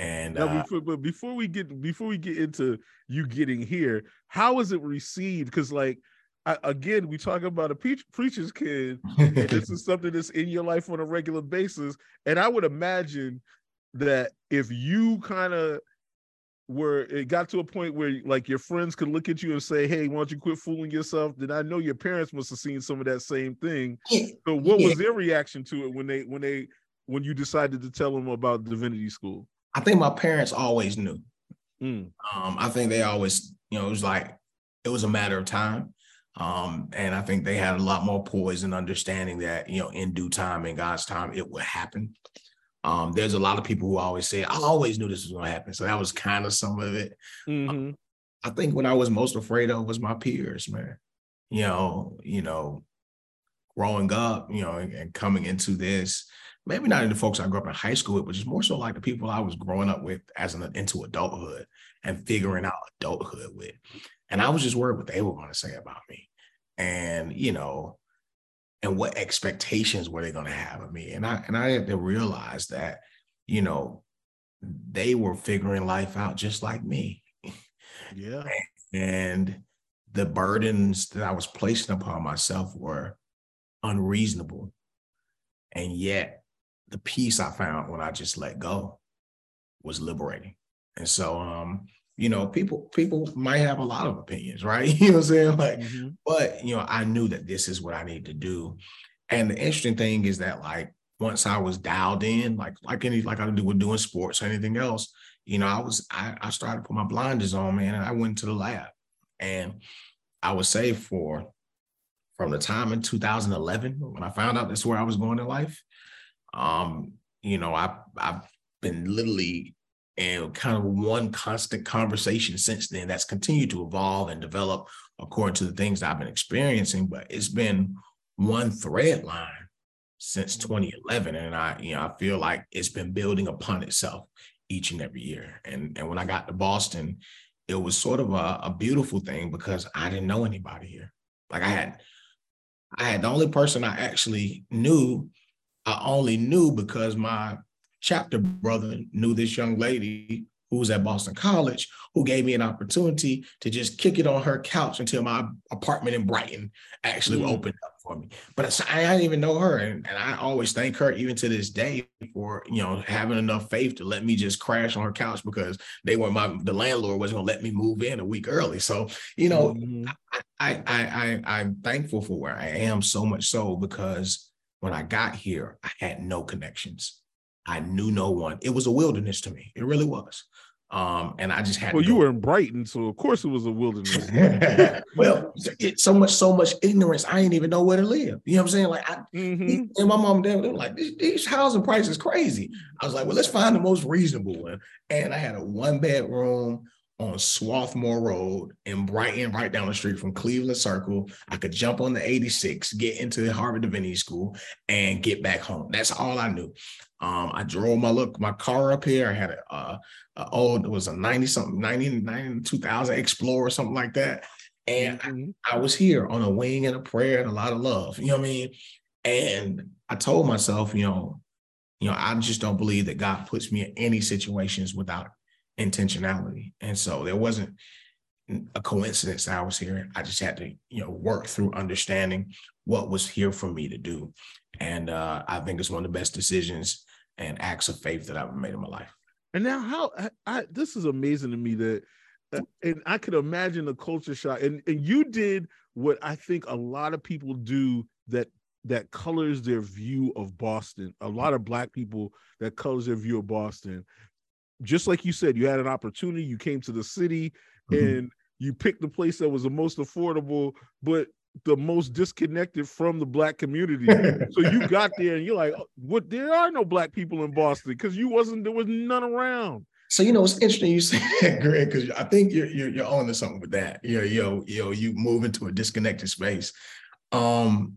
And now, uh, before, but before we get before we get into you getting here, how was it received? Because like I, again, we talk about a pe- preacher's kid, this is [LAUGHS] something that's in your life on a regular basis. And I would imagine that if you kind of where it got to a point where like your friends could look at you and say, "Hey, why don't you quit fooling yourself?" Then I know your parents must have seen some of that same thing. So, what yeah. was their reaction to it when they when they when you decided to tell them about divinity school? I think my parents always knew. Mm. Um, I think they always, you know, it was like it was a matter of time. Um, and I think they had a lot more poise and understanding that, you know, in due time, in God's time, it would happen. Um, there's a lot of people who always say, I always knew this was going to happen. So that was kind of some of it. Mm-hmm. I think what I was most afraid of was my peers, man. You know, you know, growing up, you know, and, and coming into this, maybe not in the folks I grew up in high school with, but just more so like the people I was growing up with as an into adulthood and figuring out adulthood with. And I was just worried what they were going to say about me. And, you know, and what expectations were they going to have of me and i and i had to realize that you know they were figuring life out just like me yeah [LAUGHS] and the burdens that i was placing upon myself were unreasonable and yet the peace i found when i just let go was liberating and so um you know, people people might have a lot of opinions, [LAUGHS] right? You know what I'm saying? Like, mm-hmm. but you know, I knew that this is what I need to do. And the interesting thing is that, like, once I was dialed in, like like any like I do with doing sports or anything else, you know, I was I, I started to put my blinders on, man, and I went to the lab. And I would say for from the time in 2011 when I found out that's where I was going in life, um, you know, I I've been literally in kind of one constant conversation since then that's continued to evolve and develop according to the things I've been experiencing, but it's been one thread line since 2011 and I you know I feel like it's been building upon itself each and every year. And and when I got to Boston, it was sort of a, a beautiful thing because I didn't know anybody here. Like I had I had the only person I actually knew, I only knew because my chapter brother knew this young lady who was at Boston College, who gave me an opportunity to just kick it on her couch until my apartment in Brighton actually mm. opened up for me. But I, I didn't even know her, and, and I always thank her even to this day for you know having enough faith to let me just crash on her couch because they were my the landlord wasn't gonna let me move in a week early. So you know, mm. I, I I I'm thankful for where I am so much so because when I got here, I had no connections. I knew no one. It was a wilderness to me. It really was. Um, and I just had. Well, you were in Brighton, so of course it was a wilderness. [LAUGHS] well, it's so much, so much ignorance. I didn't even know where to live. You know what I'm saying? Like, I, mm-hmm. and my mom and dad, they were like, these, these housing prices crazy. I was like, well, let's find the most reasonable one. And I had a one bedroom on Swarthmore Road in Brighton, right down the street from Cleveland Circle. I could jump on the 86, get into the Harvard Divinity School, and get back home. That's all I knew. Um, I drove my look my car up here. I had a, a, a old it was a 90 something 90, 90 2000 Explorer or something like that. And mm-hmm. I, I was here on a wing and a prayer and a lot of love. You know what I mean? And I told myself, you know, you know, I just don't believe that God puts me in any situations without intentionality. And so there wasn't a coincidence I was here. I just had to, you know, work through understanding what was here for me to do. And uh, I think it's one of the best decisions and acts of faith that I've made in my life. And now, how I, I this is amazing to me that, uh, and I could imagine the culture shock. And and you did what I think a lot of people do that that colors their view of Boston. A lot of black people that colors their view of Boston just like you said, you had an opportunity, you came to the city mm-hmm. and you picked the place that was the most affordable, but the most disconnected from the black community. so you [LAUGHS] got there and you're like, oh, what there are no black people in Boston because you wasn't there was none around. So you know it's interesting you [LAUGHS] say that, Greg, because I think you're you're you're on to something with that. You know, you know, you know, you move into a disconnected space. Um,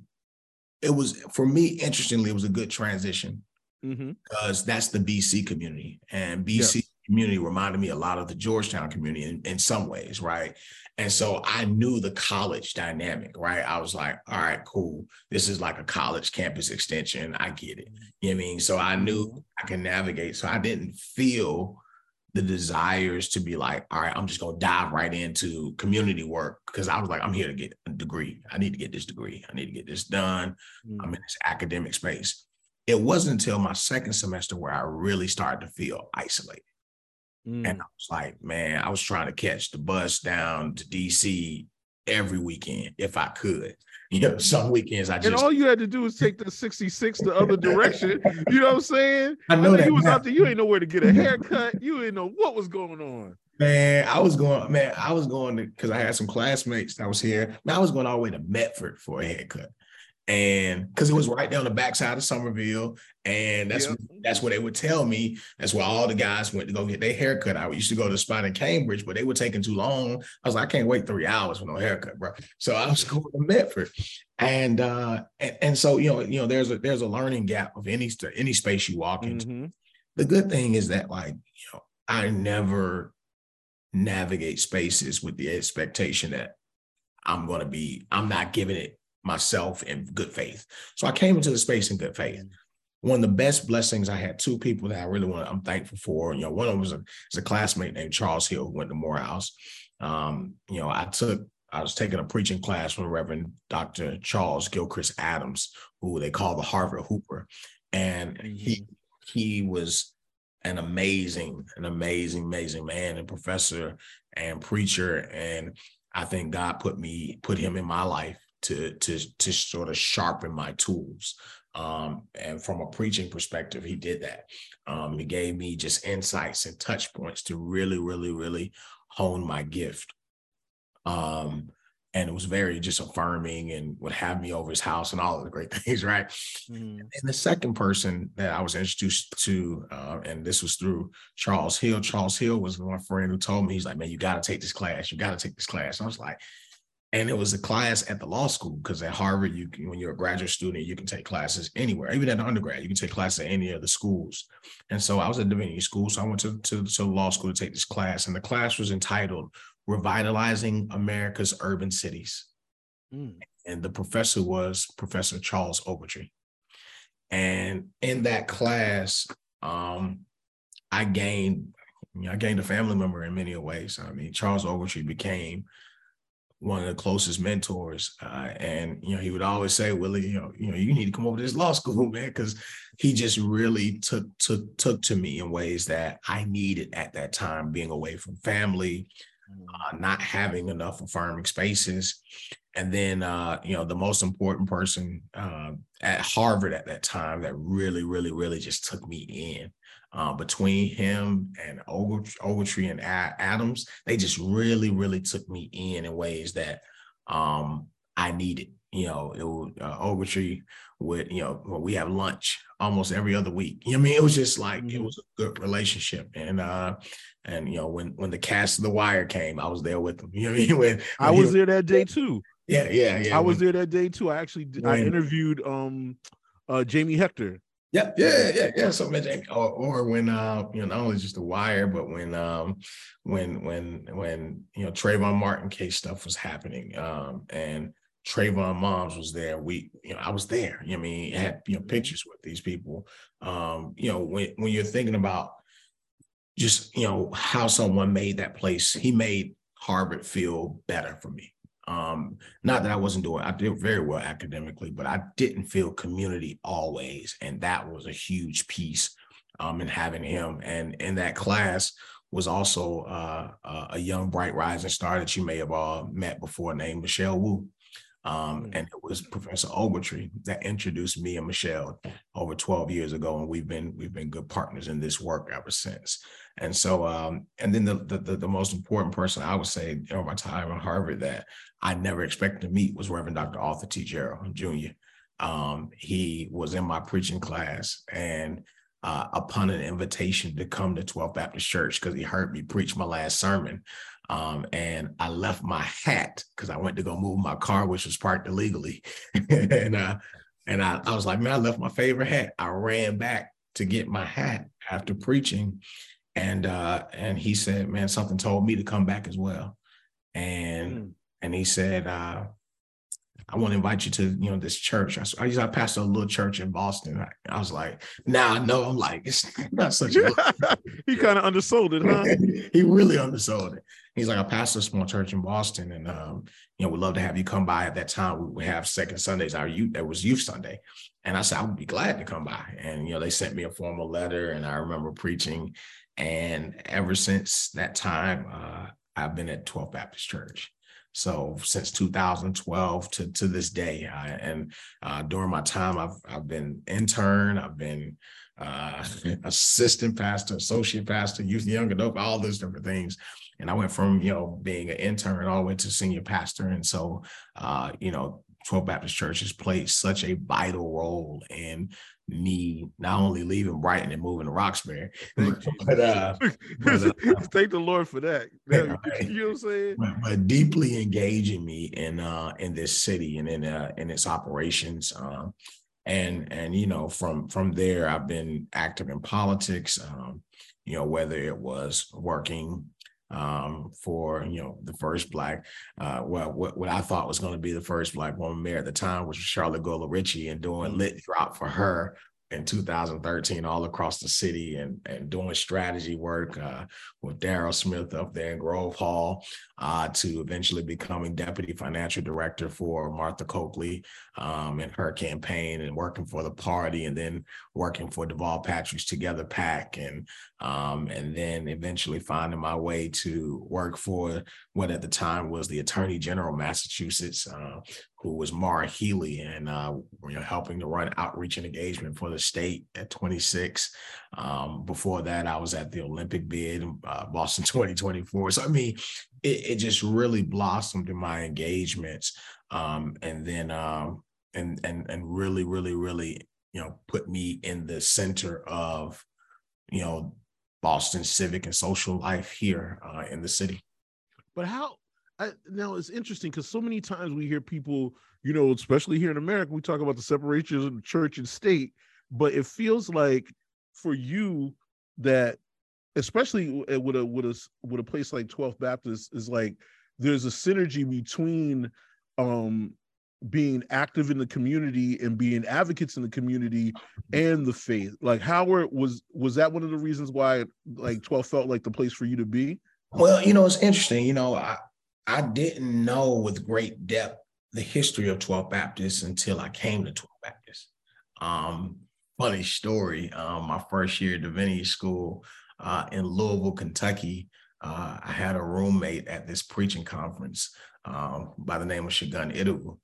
it was for me, interestingly, it was a good transition mm-hmm. because that's the BC community. And BC yeah. community reminded me a lot of the Georgetown community in, in some ways, right? And so I knew the college dynamic, right? I was like, all right, cool. This is like a college campus extension. I get it. You know what I mean? So I knew mm-hmm. I can navigate. So I didn't feel the desires to be like, all right, I'm just gonna dive right into community work because I was like, I'm here to get a degree. I need to get this degree. I need to get this done. Mm. I'm in this academic space it wasn't until my second semester where I really started to feel isolated. Mm. And I was like, man, I was trying to catch the bus down to DC every weekend if I could. [LAUGHS] You know, some weekends I just and all you had to do was take the 66 the other direction. [LAUGHS] You know what I'm saying? I know I that you was out there, you ain't know where to get a [LAUGHS] haircut, you ain't know what was going on. Man, I was going, man, I was going to because I had some classmates that was here. Man, I was going all the way to Medford for a haircut and because it was right down the backside of Somerville, and that's yep. that's what they would tell me. That's where all the guys went to go get their haircut. I used to go to the spot in Cambridge, but they were taking too long. I was like, I can't wait three hours for no haircut, bro. So I was going to Medford, and uh, and, and so you know, you know, there's a there's a learning gap of any any space you walk into. Mm-hmm. The good thing is that like you know, I never navigate spaces with the expectation that I'm going to be. I'm not giving it myself in good faith. So I came into the space in good faith. One of the best blessings I had two people that I really want. I'm thankful for. You know, one of them was a, was a classmate named Charles Hill who went to Morehouse. Um, you know, I took I was taking a preaching class from Reverend Dr. Charles Gilchrist Adams, who they call the Harvard Whooper, and he mm-hmm. he was an amazing, an amazing, amazing man and professor and preacher. And I think God put me put him in my life to to to sort of sharpen my tools. Um, and from a preaching perspective, he did that. Um, he gave me just insights and touch points to really, really, really hone my gift. Um, and it was very just affirming and would have me over his house and all of the great [LAUGHS] things, right? Mm. And the second person that I was introduced to, uh, and this was through Charles Hill. Charles Hill was my friend who told me, he's like, man, you got to take this class. You got to take this class. I was like, and it was a class at the law school because at Harvard, you can, when you're a graduate student, you can take classes anywhere, even at the undergrad, you can take classes at any of the schools. And so I was at Divinity School, so I went to, to, to law school to take this class, and the class was entitled revitalizing America's urban cities. Mm. And the professor was Professor Charles Ogletree. And in that class, um, I gained, you know, I gained a family member in many ways. I mean, Charles Ogletree became one of the closest mentors. Uh, and you know, he would always say, Willie, you know, you know, you need to come over to this law school, [LAUGHS] man, because he just really took took took to me in ways that I needed at that time, being away from family, uh, not having enough affirming spaces. And then, uh, you know, the most important person uh, at Harvard at that time that really, really, really just took me in. Uh, between him and Ogletree and Adams, they just really, really took me in in ways that um, I needed. You know, it was, uh, Ogletree would, you know, we have lunch almost every other week. You know I mean? It was just like it mm-hmm. was a good relationship. And uh and you know, when when the cast of the wire came, I was there with them. [LAUGHS] You know what I mean? When, when I was there that day too. Yeah, yeah, yeah. I was there that day too. I actually when, I interviewed um uh Jamie Hector. Yeah, yeah, yeah, yeah. So or, or when uh, you know, not only just the wire, but when um when when when you know Trayvon Martin case stuff was happening. Um and Trayvon moms was there. We, you know, I was there. You know, I mean, had you know pictures with these people. Um, you know, when when you're thinking about just you know how someone made that place, he made Harvard feel better for me. Um, not that I wasn't doing, I did very well academically, but I didn't feel community always, and that was a huge piece um, in having him. And in that class was also uh, a young bright rising star that you may have all met before, named Michelle Wu. Um, mm. and it was Professor Ogletree that introduced me and Michelle over 12 years ago, and we've been we've been good partners in this work ever since. And so, um, and then the, the the most important person I would say over my time at Harvard that I never expected to meet was Reverend Dr. Arthur T. Gerald Jr. Um, he was in my preaching class, and uh, upon an invitation to come to 12th Baptist Church because he heard me preach my last sermon. Um, and I left my hat because I went to go move my car, which was parked illegally. [LAUGHS] and uh, and I, I was like, man, I left my favorite hat. I ran back to get my hat after preaching. And uh, and he said, man, something told me to come back as well. And mm. and he said, uh, I want to invite you to, you know, this church. I, I used to pastor a little church in Boston. I, I was like, now I know. I'm like, it's [LAUGHS] not such a. [LAUGHS] he kind of undersold it, huh? [LAUGHS] he really undersold it. He's like, I pastor a small church in Boston, and um, you know, we'd love to have you come by. At that time, we would have second Sundays. Our youth, that was Youth Sunday, and I said I would be glad to come by. And you know, they sent me a formal letter, and I remember preaching. And ever since that time, uh, I've been at 12th Baptist Church. So since 2012 to, to this day, I, and uh, during my time, I've I've been intern, I've been uh, [LAUGHS] assistant pastor, associate pastor, youth young adult, all those different things. And I went from you know being an intern all the way to senior pastor, and so uh, you know 12 Baptist Church has played such a vital role in me not only leaving Brighton and moving to Roxbury, [LAUGHS] [LAUGHS] but, uh, but uh, [LAUGHS] thank the Lord for that. right. You know what I'm saying? But, but, deeply engaging me in uh in this city and in uh in its operations. Um and and you know from from there I've been active in politics. Um, you know, whether it was working um, for you know the first black, uh, well, what, what I thought was going to be the first black woman mayor at the time was Charlotte Richie, and doing mm. lit drop for her in 2013 all across the city and, and doing strategy work uh, with Daryl Smith up there in Grove Hall uh, to eventually becoming deputy financial director for Martha Coakley um, and her campaign and working for the party and then working for Deval Patrick's Together PAC and um, and then eventually finding my way to work for what at the time was the Attorney General of Massachusetts, uh, who was Maura Healey, and uh, you know, helping to run outreach and engagement for the state at 26. Um, before that, I was at the Olympic bid, uh, Boston [LAUGHS] 2024. So I mean, it, it, just really blossomed in my engagements, um, and then um, and and and really, really, really, you know, put me in the center of, you know, Boston civic and social life here uh, in the city. But how I, now it's interesting because so many times we hear people, you know, especially here in America, we talk about the separation of church and state, but it feels like for you that, especially with a with a with a place like 12th Baptist, is like there's a synergy between um being active in the community and being advocates in the community and the faith. Like how were was was that one of the reasons why like 12 felt like the place for you to be well you know it's interesting you know i I didn't know with great depth the history of 12 Baptists until I came to 12 Baptists. Um, funny story. Um, my first year at Divinity School uh, in Louisville, Kentucky, uh, I had a roommate at this preaching conference um, by the name of Segun Idowu.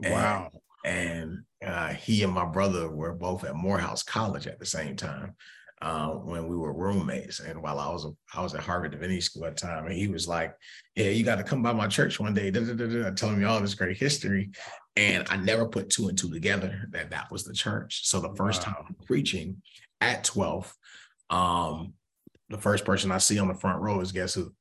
Wow. And uh, he and my brother were both at Morehouse College at the same time uh, when we were roommates. And while I was I was at Harvard Divinity School at the time, and he was like, "Yeah, you got to come by my church one day." Da, da, da, da, telling me all this great history, and I never put two and two together that that was the church. So the first wow. time preaching at twelve, um, the first person I see on the front row is guess who?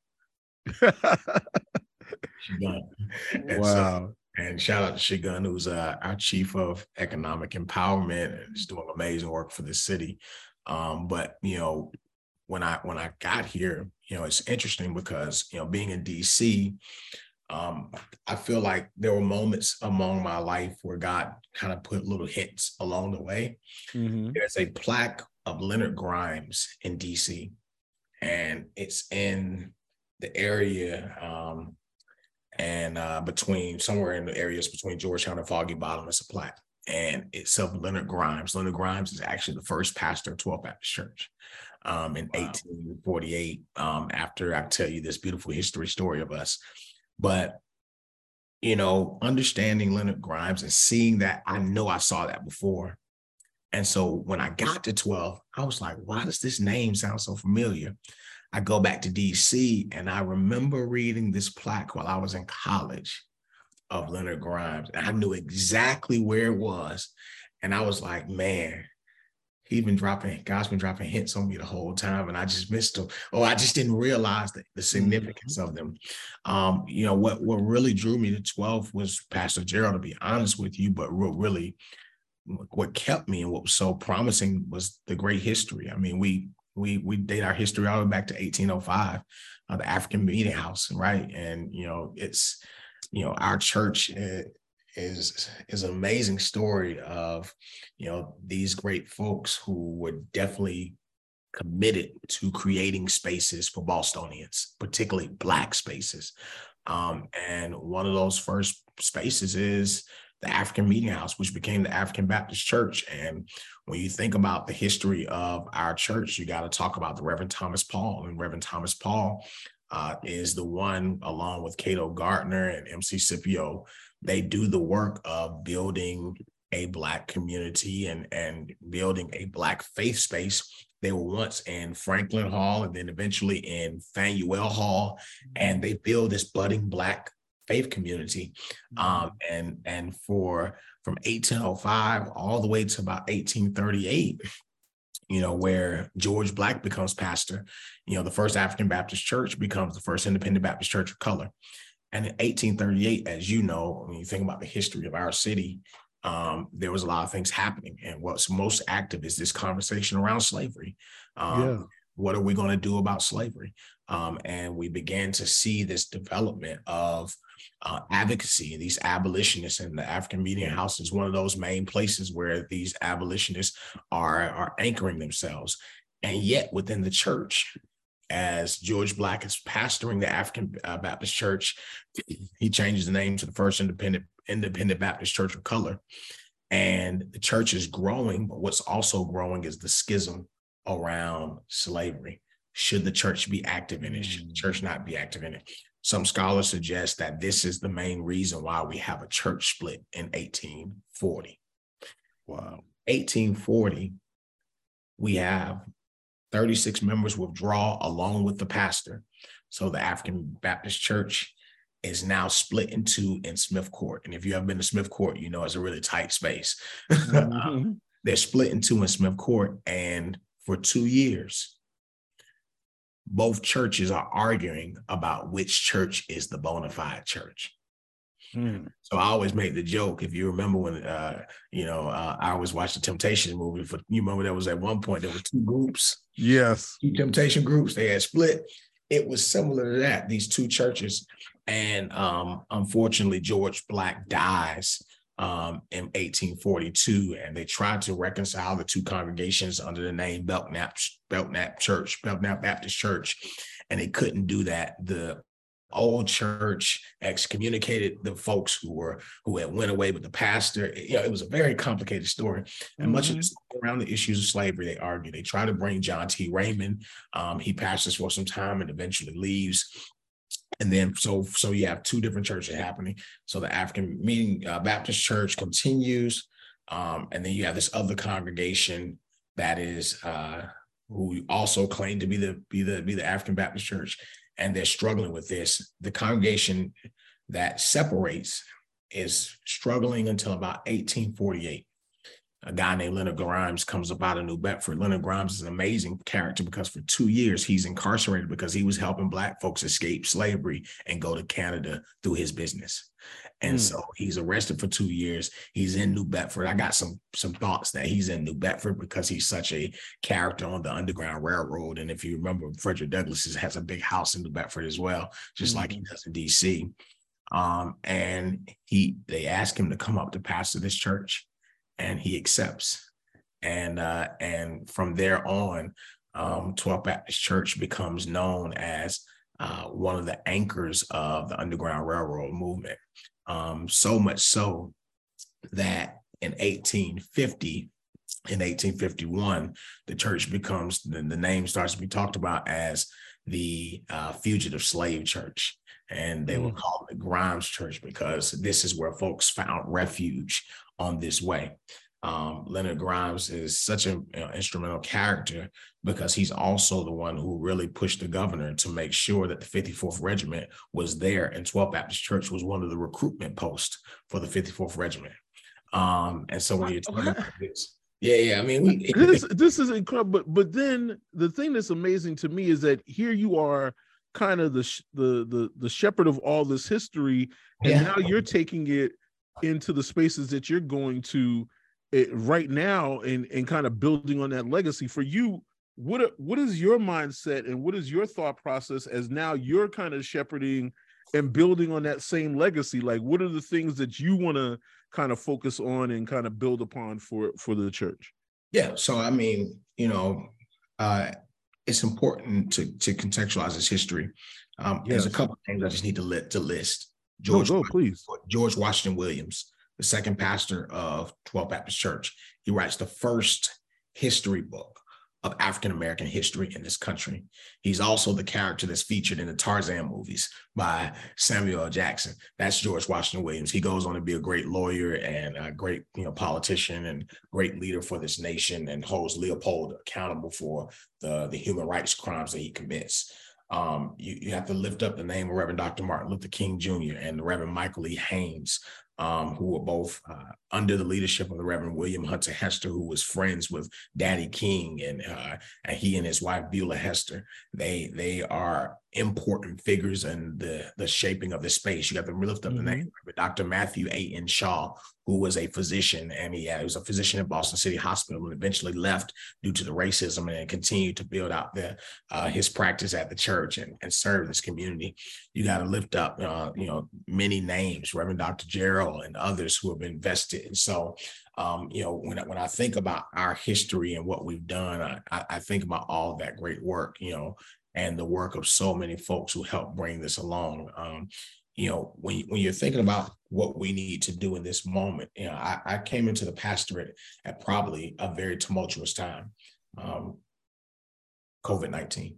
And wow. So, and shout out to Segun, who's uh, our chief of economic empowerment and is doing amazing work for the city. Um, but you know, when I when I got here, you know, it's interesting because you know, being in DC, um, I feel like there were moments among my life where God kind of put little hints along the way. Mm-hmm. There's a plaque of Leonard Grimes in DC, and it's in the area um, and uh, between somewhere in the areas between Georgetown and Foggy Bottom, it's a plaque and it's of Leonard Grimes. Leonard Grimes is actually the first pastor of 12 Baptist Church um, in wow. 1848. Um, after I tell you this beautiful history story of us, but you know, understanding Leonard Grimes and seeing that, I know I saw that before. And so when I got to 12, I was like, why does this name sound so familiar? I go back to DC and I remember reading this plaque while I was in college of Leonard Grimes. And I knew exactly where it was. And I was like, man, he's been dropping, God's been dropping hints on me the whole time. And I just missed them. Or I just didn't realize the, the significance mm-hmm. of them. Um, you know, what, what really drew me to 12 was Pastor Gerald, to be honest with you, but what really what kept me and what was so promising was the great history. I mean, we we we date our history all the way back to 1805, uh, the African Meeting House, right? And you know, it's you know, our church is is an amazing story of you know these great folks who were definitely committed to creating spaces for Bostonians, particularly Black spaces. Um, and one of those first spaces is the African Meeting House, which became the African Baptist Church. And when you think about the history of our church, you got to talk about the Reverend Thomas Paul. And Reverend Thomas Paul uh, is the one, along with Cato Gardner and MC Scipio, they do the work of building a Black community and, and building a Black faith space. They were once in Franklin Hall and then eventually in Faneuil Hall, and they build this budding Black faith community. Um, and, and for from 1805 all the way to about 1838, you know, where George Black becomes pastor, you know, the first African Baptist church becomes the first independent Baptist church of color. And in 1838, as you know, when you think about the history of our city, um, there was a lot of things happening. And what's most active is this conversation around slavery. Um, yeah. What are we going to do about slavery? Um, and we began to see this development of uh, advocacy. These abolitionists and the African Meeting House is one of those main places where these abolitionists are, are anchoring themselves. And yet within the church, as George Black is pastoring the African uh, Baptist Church, [CLEARS THROAT] he changes the name to the First Independent Independent Baptist Church of Color. And the church is growing, but what's also growing is the schism around slavery. Should the church be active in it? Should the church not be active in it? some scholars suggest that this is the main reason why we have a church split in 1840. Wow. 1840, we have 36 members withdraw along with the pastor. So the African Baptist Church is now split into in Smith Court. And if you haven't been to Smith Court, you know it's a really tight space. [LAUGHS] Mm-hmm. They're split into in Smith Court. And for two years, both churches are arguing about which church is the bona fide church. Hmm. So I always make the joke. If you remember when, uh, you know, uh, I always watched the Temptation movie. For you remember there was at one point there were two groups. Yes, two Temptation groups. They had split. It was similar to that. These two churches, and um, unfortunately, George Black dies um, in 1842, and they tried to reconcile the two congregations under the name Belknap Belknap Church, Belknap Baptist Church, and they couldn't do that. The old church excommunicated the folks who were who had went away with the pastor. You know, it was a very complicated story, and mm-hmm. much of this around the issues of slavery. They argue. They try to bring John T. Raymond. Um, he pastors for some time and eventually leaves. And then so so you have two different churches happening. So the African meeting uh, Baptist Church continues, um, and then you have this other congregation that is uh, who also claim to be the be the be the African Baptist Church and they're struggling with this. The congregation that separates is struggling until about 1848. A guy named Leonard Grimes comes up out of New Bedford. Leonard Grimes is an amazing character because for two years he's incarcerated because he was helping Black folks escape slavery and go to Canada through his business. And mm. so he's arrested for two years. He's in New Bedford. I got some some thoughts that he's in New Bedford because he's such a character on the Underground Railroad. And if you remember, Frederick Douglass has a big house in New Bedford as well, just mm. like he hmm. does in DC. Um, and he they ask him to come up to pastor this church, and he accepts. And uh, and from there on, um, 12 Baptist Church becomes known as uh, one of the anchors of the Underground Railroad movement. Um, so much so that in 1850, in 1851, the church becomes the, the name starts to be talked about as the uh, Fugitive Slave Church. And they mm. were called the Grimes Church because this is where folks found refuge on this way. Um, Leonard Grimes is such an you know, instrumental character because he's also the one who really pushed the governor to make sure that the 54th Regiment was there, and 12th Baptist Church was one of the recruitment posts for the 54th Regiment. Um, and so when you're talking about this, yeah, yeah, I mean, we, [LAUGHS] this this is incredible. But but then the thing that's amazing to me is that here you are, kind of the the the the shepherd of all this history, and yeah. now you're taking it into the spaces that you're going to it, right now and and kind of building on that legacy. For you what what is your mindset and what is your thought process as now you're kind of shepherding and building on that same legacy? Like what are the things that you want to kind of focus on and kind of build upon for for the church? Yeah so i mean you know uh it's important to to contextualize this history. Um yes. there's a couple of things i just need to lit to list george go, go, please george washington williams the second pastor of 12 Baptist Church. He writes the first history book of African American history in this country. He's also the character that's featured in the Tarzan movies by Samuel L. Jackson. That's George Washington Williams. He goes on to be a great lawyer and a great, you know, politician and great leader for this nation and holds Leopold accountable for the, the human rights crimes that he commits. Um, you, you have to lift up the name of Reverend Dr. Martin Luther King Jr. and the Reverend Michael E. Haynes, um, who were both uh, under the leadership of the Reverend William Hunter Hester, who was friends with Daddy King, and, uh, and he and his wife Beulah Hester. They they are important figures in the the shaping of the space. You got to lift up mm-hmm. the name Dr. Matthew A. N. Shaw, who was a physician, and he, uh, he was a physician at Boston City Hospital, and eventually left due to the racism, and continued to build out the uh, his practice at the church and, and serve this community. You got to lift up, uh, you know, many names, Reverend Dr. Gerald and others who have been invested. And so, um, you know, when when I think about our history and what we've done, I, I think about all that great work, you know, and the work of so many folks who helped bring this along. Um, you know, when, when you're thinking about what we need to do in this moment, you know, I, I came into the pastorate at probably a very tumultuous time, um, COVID 19.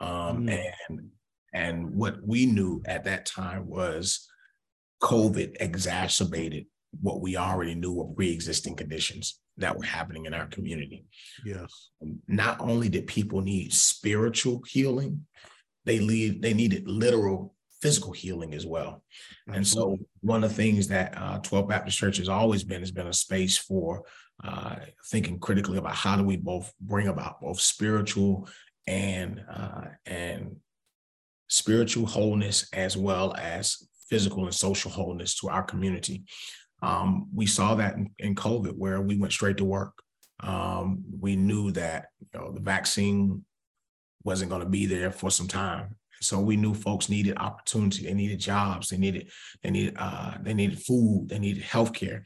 Um, mm. And And what we knew at that time was COVID exacerbated what we already knew were pre-existing conditions that were happening in our community. Yes. Not only did people need spiritual healing, they lead they needed literal physical healing as well. And so one of the things that uh, 12 Baptist Church has always been has been a space for uh, thinking critically about how do we both bring about both spiritual and uh, and spiritual wholeness as well as physical and social wholeness to our community. Um, we saw that in, in, COVID where we went straight to work. Um, we knew that you know, the vaccine wasn't going to be there for some time. So we knew folks needed opportunity. They needed jobs. They needed they needed uh, they needed food. They needed healthcare.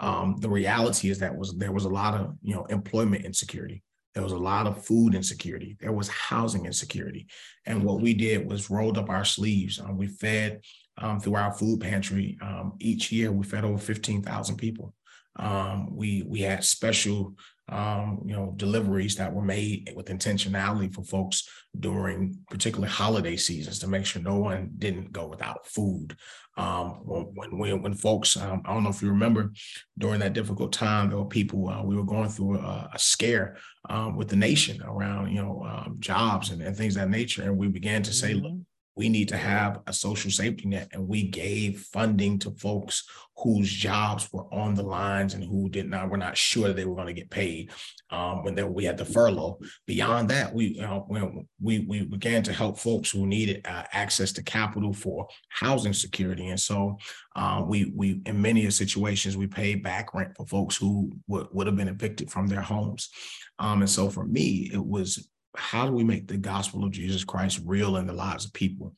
Um, the reality is that was there was a lot of you know employment insecurity. There was a lot of food insecurity. There was housing insecurity. And what we did was rolled up our sleeves. Um, we fed um, through our food pantry. Um, each year, we fed over 15,000 people. Um, we we had special um, you know deliveries that were made with intentionality for folks during particularly holiday seasons to make sure no one didn't go without food. Um, when, when when folks, um, I don't know if you remember, during that difficult time, there were people uh, we were going through a, a scare um, with the nation around you know um, jobs and, and, things of that nature, and we began to say, mm-hmm. look, we need to have a social safety net. And we gave funding to folks whose jobs were on the lines and who did not, were not sure they were going to get paid um, when they, we had the furlough. Beyond that, we, uh, we, we began to help folks who needed uh, access to capital for housing security. And so uh, we, we, in many situations, we paid back rent for folks who would, would have been evicted from their homes. Um, and so for me, it was how do we make the gospel of Jesus Christ real in the lives of people?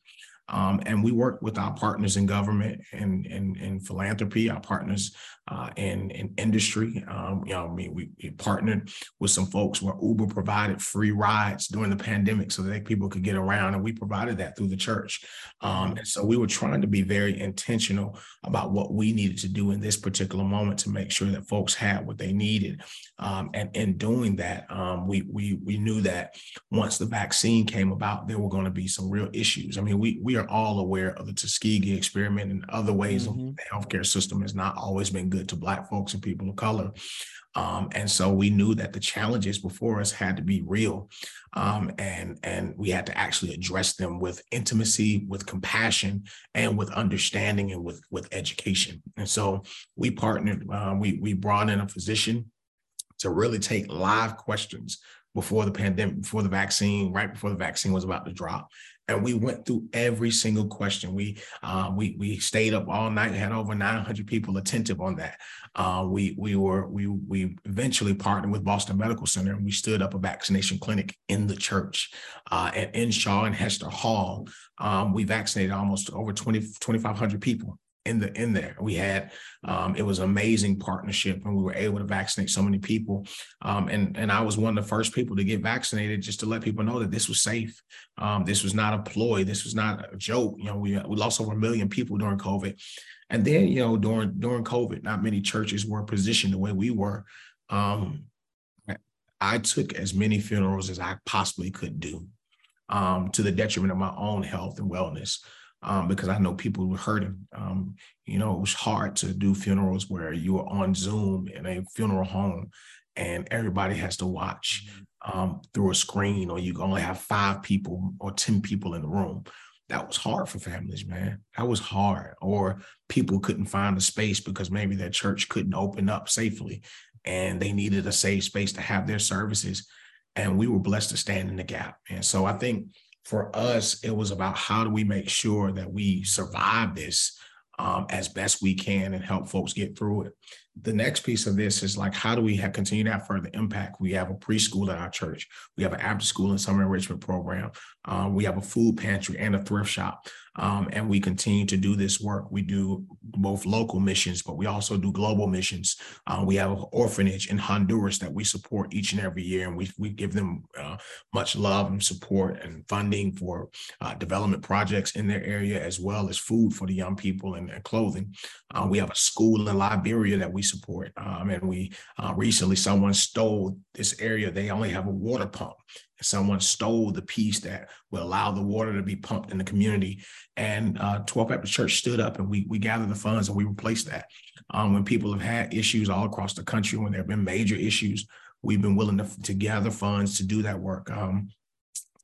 Um, and we work with our partners in government and in philanthropy, our partners uh, in, in industry. Um, you know, I mean, we, we, partnered with some folks where Uber provided free rides during the pandemic so that people could get around, and we provided that through the church. Um, and so we were trying to be very intentional about what we needed to do in this particular moment to make sure that folks had what they needed. Um, and in doing that, um, we we we knew that once the vaccine came about, there were going to be some real issues. I mean, we we are all aware of the Tuskegee experiment and other ways mm-hmm. the healthcare system has not always been good to Black folks and people of color. Um, and so we knew that the challenges before us had to be real, um, and and we had to actually address them with intimacy, with compassion, and with understanding and with with education. And so we partnered. Uh, we we brought in a physician to really take live questions before the pandemic, before the vaccine, right before the vaccine was about to drop, and we went through every single question. We um, we we stayed up all night, had over 900 people attentive on that. Uh, we we were we we eventually partnered with Boston Medical Center, and we stood up a vaccination clinic in the church uh, at Enshaw and Hester Hall. Um, we vaccinated almost over 20 2,500 people in the in there. We had um, it was amazing partnership, and we were able to vaccinate so many people. Um, and and I was one of the first people to get vaccinated, just to let people know that this was safe. Um, this was not a ploy. This was not a joke. You know, we we lost over a million people during COVID, and then you know during during COVID, not many churches were positioned the way we were. Um, I took as many funerals as I possibly could do, um, to the detriment of my own health and wellness um, because I know people were hurting. Um, you know, it was hard to do funerals where you were on Zoom in a funeral home and everybody has to watch mm-hmm. um, through a screen, or you only have five people or 10 people in the room. That was hard for families, man. That was hard. Or people couldn't find a space because maybe their church couldn't open up safely and they needed a safe space to have their services. And we were blessed to stand in the gap. And so I think for us, it was about how do we make sure that we survive this um, as best we can and help folks get through it. The next piece of this is like, how do we have, continue to have further impact? We have a preschool at our church. We have an after school and summer enrichment program. Um, we have a food pantry and a thrift shop. Um, and we continue to do this work. We do both local missions, but we also do global missions. Uh, we have an orphanage in Honduras that we support each and every year, and we, we give them uh, much love and support and funding for uh, development projects in their area, as well as food for the young people and, and clothing. Uh, we have a school in Liberia that we support, um, and we uh, recently someone stole this area. They only have a water pump Someone stole the piece that would allow the water to be pumped in the community. And uh, 12 Baptist Church stood up and we, we gathered the funds and we replaced that. Um, when people have had issues all across the country, when there have been major issues, we've been willing to, to gather funds to do that work. Um,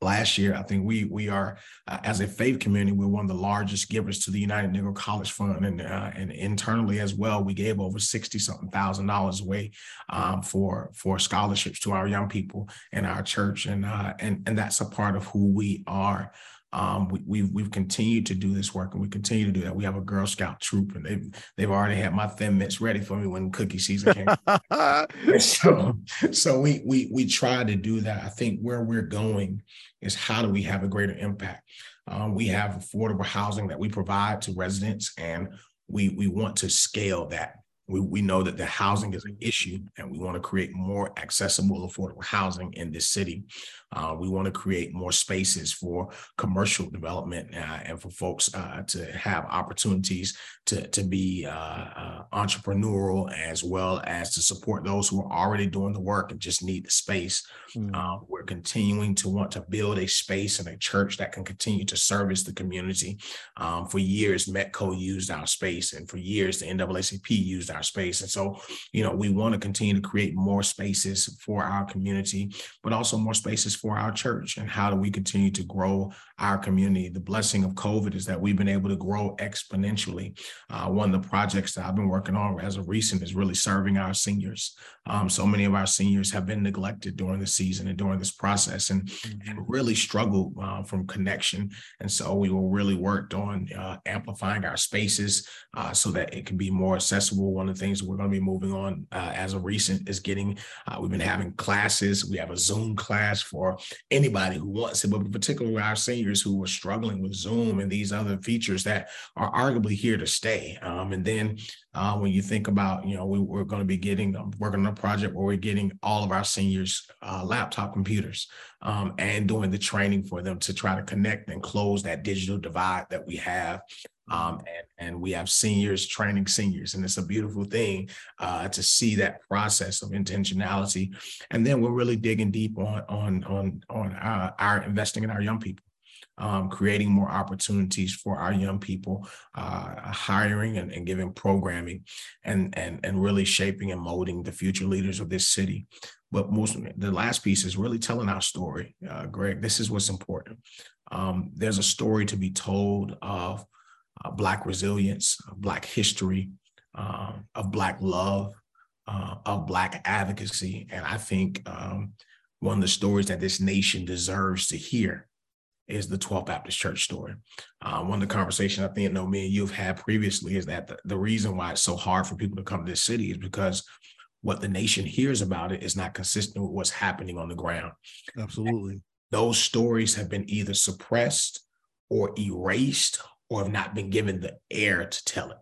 last year. I think we we are uh, as a faith community, we're one of the largest givers to the United Negro College Fund, and uh, and internally as well, we gave over sixty something thousand dollars away um, for for scholarships to our young people in our church, and uh, and and that's a part of who we are. Um, we, we've we've continued to do this work, and we continue to do that. We have a Girl Scout troop, and they've they've already had my thin mints ready for me when cookie season came. [LAUGHS] [LAUGHS] so so we we we try to do that. I think where we're going is how do we have a greater impact? Um, we have affordable housing that we provide to residents, and we we want to scale that we, we know that the housing is an issue and we want to create more accessible, affordable housing in this city. Uh, we want to create more spaces for commercial development uh, and for folks uh, to have opportunities to, to be uh, uh, entrepreneurial as well as to support those who are already doing the work and just need the space. Mm. we're continuing to want to build a space and a church that can continue to service the community. Um, for years, Metco used our space, and for years, the NAACP used our space. And so, you know, we want to continue to create more spaces for our community, but also more spaces for our church and how do we continue to grow our community. The blessing of COVID is that we've been able to grow exponentially. Uh, one of the projects that I've been working on as of recent is really serving our seniors. Um, so many of our seniors have been neglected during the season and during this process and, mm-hmm. and really struggled uh, from connection. And so we will really worked on uh, amplifying our spaces uh, so that it can be more accessible. One of the things we're going to be moving on uh, as of recent is getting, uh, we've been having classes. We have a Zoom class for anybody who wants it, but particularly our seniors who were struggling with Zoom and these other features that are arguably here to stay. Um, and then uh, when you think about, you know, we, are going to be getting um, working on a project where we're getting all of our seniors uh, laptop computers um, and doing the training for them to try to connect and close that digital divide that we have. Um, and, and, we have seniors training seniors, and it's a beautiful thing uh, to see that process of intentionality. And then we're really digging deep on on on on our, our investing in our young people um, creating more opportunities for our young people, uh, hiring and, and, giving programming, and and and really shaping and molding the future leaders of this city. But most the last piece is really telling our story, uh, Greg. This is what's important. Um, there's a story to be told of uh, Black resilience, Black history, um, of Black love, uh, of Black advocacy, and I think. Um, one of the stories that this nation deserves to hear is the 12th Baptist Church story. Uh, one of the conversations I think you know me and you've had previously is that the, the reason why it's so hard for people to come to this city is because what the nation hears about it is not consistent with what's happening on the ground. Absolutely. Those stories have been either suppressed or erased or have not been given the air to tell it.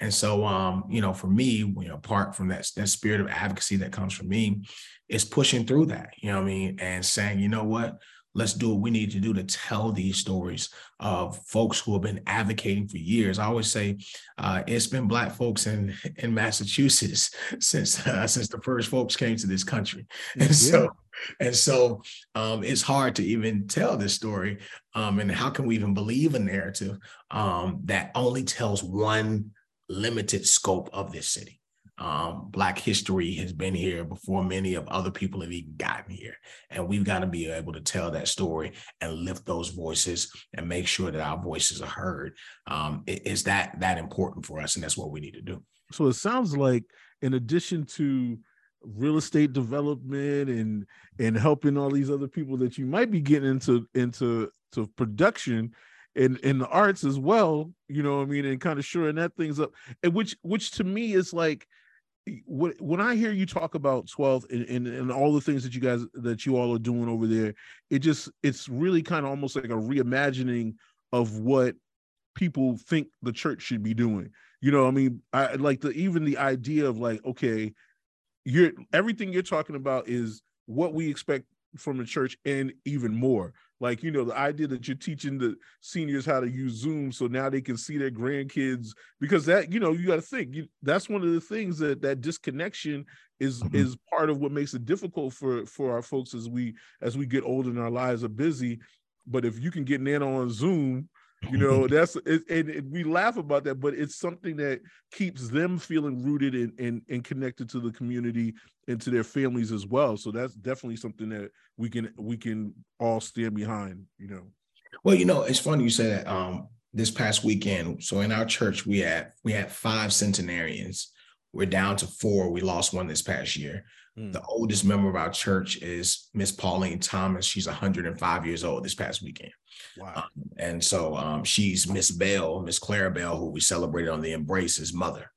And so, um, you know, for me, you know, apart from that, that spirit of advocacy that comes from me, is pushing through that, you know what I mean, and saying, you know what, let's do what we need to do to tell these stories of folks who have been advocating for years. I always say uh, it's been Black folks in in Massachusetts [LAUGHS] since uh, since the first folks came to this country, and yeah. so and so um, it's hard to even tell this story. Um, and how can we even believe a narrative um, that only tells one limited scope of this city? Um, Black history has been here before many of other people have even gotten here. And we've got to be able to tell that story and lift those voices and make sure that our voices are heard. Um, it's that that important for us, and that's what we need to do. So it sounds like, in addition to real estate development and and helping all these other people that you might be getting into into to production in in the arts as well you know what i mean and kind of shoring that things up and which which to me is like when I hear you talk about 12th and, and, and all the things that you guys that you all are doing over there, it just it's really kind of almost like a reimagining of what people think the church should be doing. You know, I mean, I like the even the idea of like, okay, you're everything you're talking about is what we expect from the church and even more. Like you know the idea that you're teaching the seniors how to use zoom so now they can see their grandkids because that you know you got to think you, that's one of the things that that disconnection is mm-hmm. is part of what makes it difficult for for our folks as we as we get older and our lives are busy but if you can get in on zoom you know [LAUGHS] that's it, and, and, we laugh about that but it's something that keeps them feeling rooted and, and and connected to the community and to their families as well. So that's definitely something that we can we can all stand behind you know. Well you know it's funny you say that um this past weekend so in our church we had we had five centenarians. We're down to four. We lost one this past year mm. the oldest member of our church is miss pauline thomas she's 105 years old this past weekend Wow. Um, and so um, she's Miss Bell, Miss Clara Bell, who we celebrated on the Embraces mother.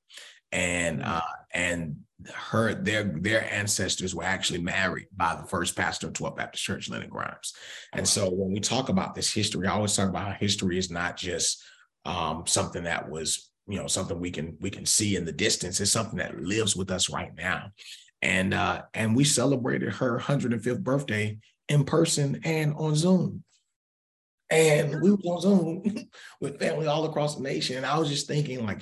And mm. uh, and her their their ancestors were actually married by the first pastor of 12 Baptist Church, Leonard Grimes. And so when we talk about this history, I always talk about how history is not just um, something that was you know something we can we can see in the distance. It's something that lives with us right now. And uh, and we celebrated her 105th birthday in person and on Zoom. And we were on Zoom [LAUGHS] with family all across the nation. And I was just thinking, like,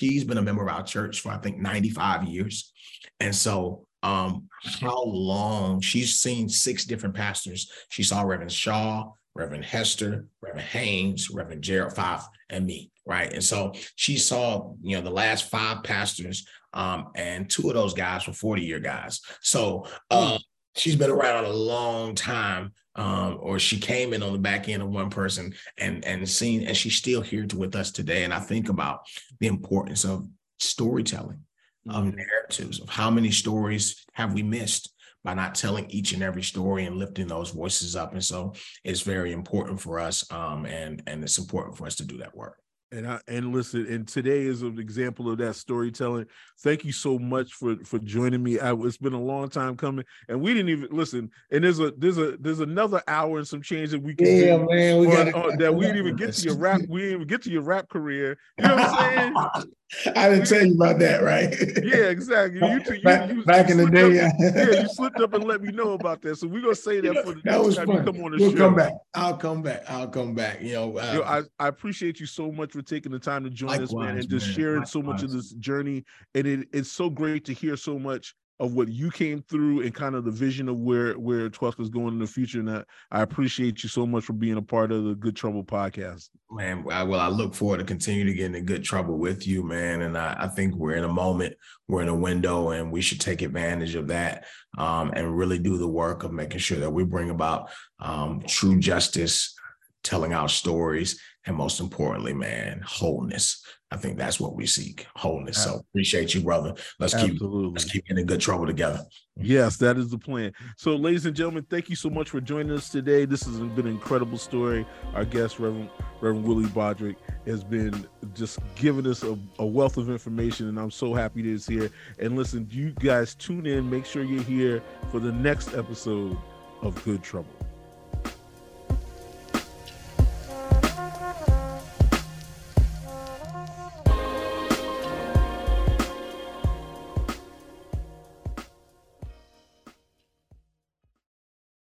she's been a member of our church for I think 95 years. And so um, how long she's seen six different pastors. She saw Reverend Shaw, Reverend Hester, Reverend Haynes, Reverend Gerald Five, and me, right? And so she saw, you know, the last five pastors, um, and two of those guys were 40-year guys. So uh, she's been around a long time um, or she came in on the back end of one person and and seen and she's still here with us today and i think about the importance of storytelling of mm-hmm. narratives of how many stories have we missed by not telling each and every story and lifting those voices up and so it's very important for us um, and and it's important for us to do that work and I and listen, and today is an example of that storytelling. Thank you so much for for joining me. I, it's been a long time coming, and we didn't even listen. And there's a there's a there's another hour and some change that we can yeah, do man, we on, on, that we didn't even get to your rap. We didn't even get to your rap career. You know what I'm saying? [LAUGHS] I didn't tell you about that, right? Yeah, exactly. You, you, back, you, back in the day, up, yeah, you [LAUGHS] slipped up and let me know about that. So we're gonna say that for the that was time fun. come on the we'll show. come back. I'll come back. I'll come back. You know, uh, Yo, I, I appreciate you so much for taking the time to join likewise, us, man, and just man. sharing likewise. so much of this journey. And it, it's so great to hear so much of what you came through and kind of the vision of where where Twelfth is going in the future. And I, I, appreciate you so much for being a part of the Good Trouble podcast. Man, I, well, I look forward to continue to get in good trouble with you, man. And I, I, think we're in a moment, we're in a window, and we should take advantage of that um, and really do the work of making sure that we bring about um, true justice, telling our stories, and most importantly, man, wholeness. I think that's what we seek, wholeness. So appreciate you, brother. Let's Absolutely. keep let's keep getting in good trouble together. Yes, that is the plan. So, ladies and gentlemen, thank you so much for joining us today. This has been an incredible story. Our guest, Reverend Reverend Willie Bodrick, has been just giving us a, a wealth of information, and I'm so happy that he's here. And listen, you guys tune in. Make sure you're here for the next episode of Good Trouble.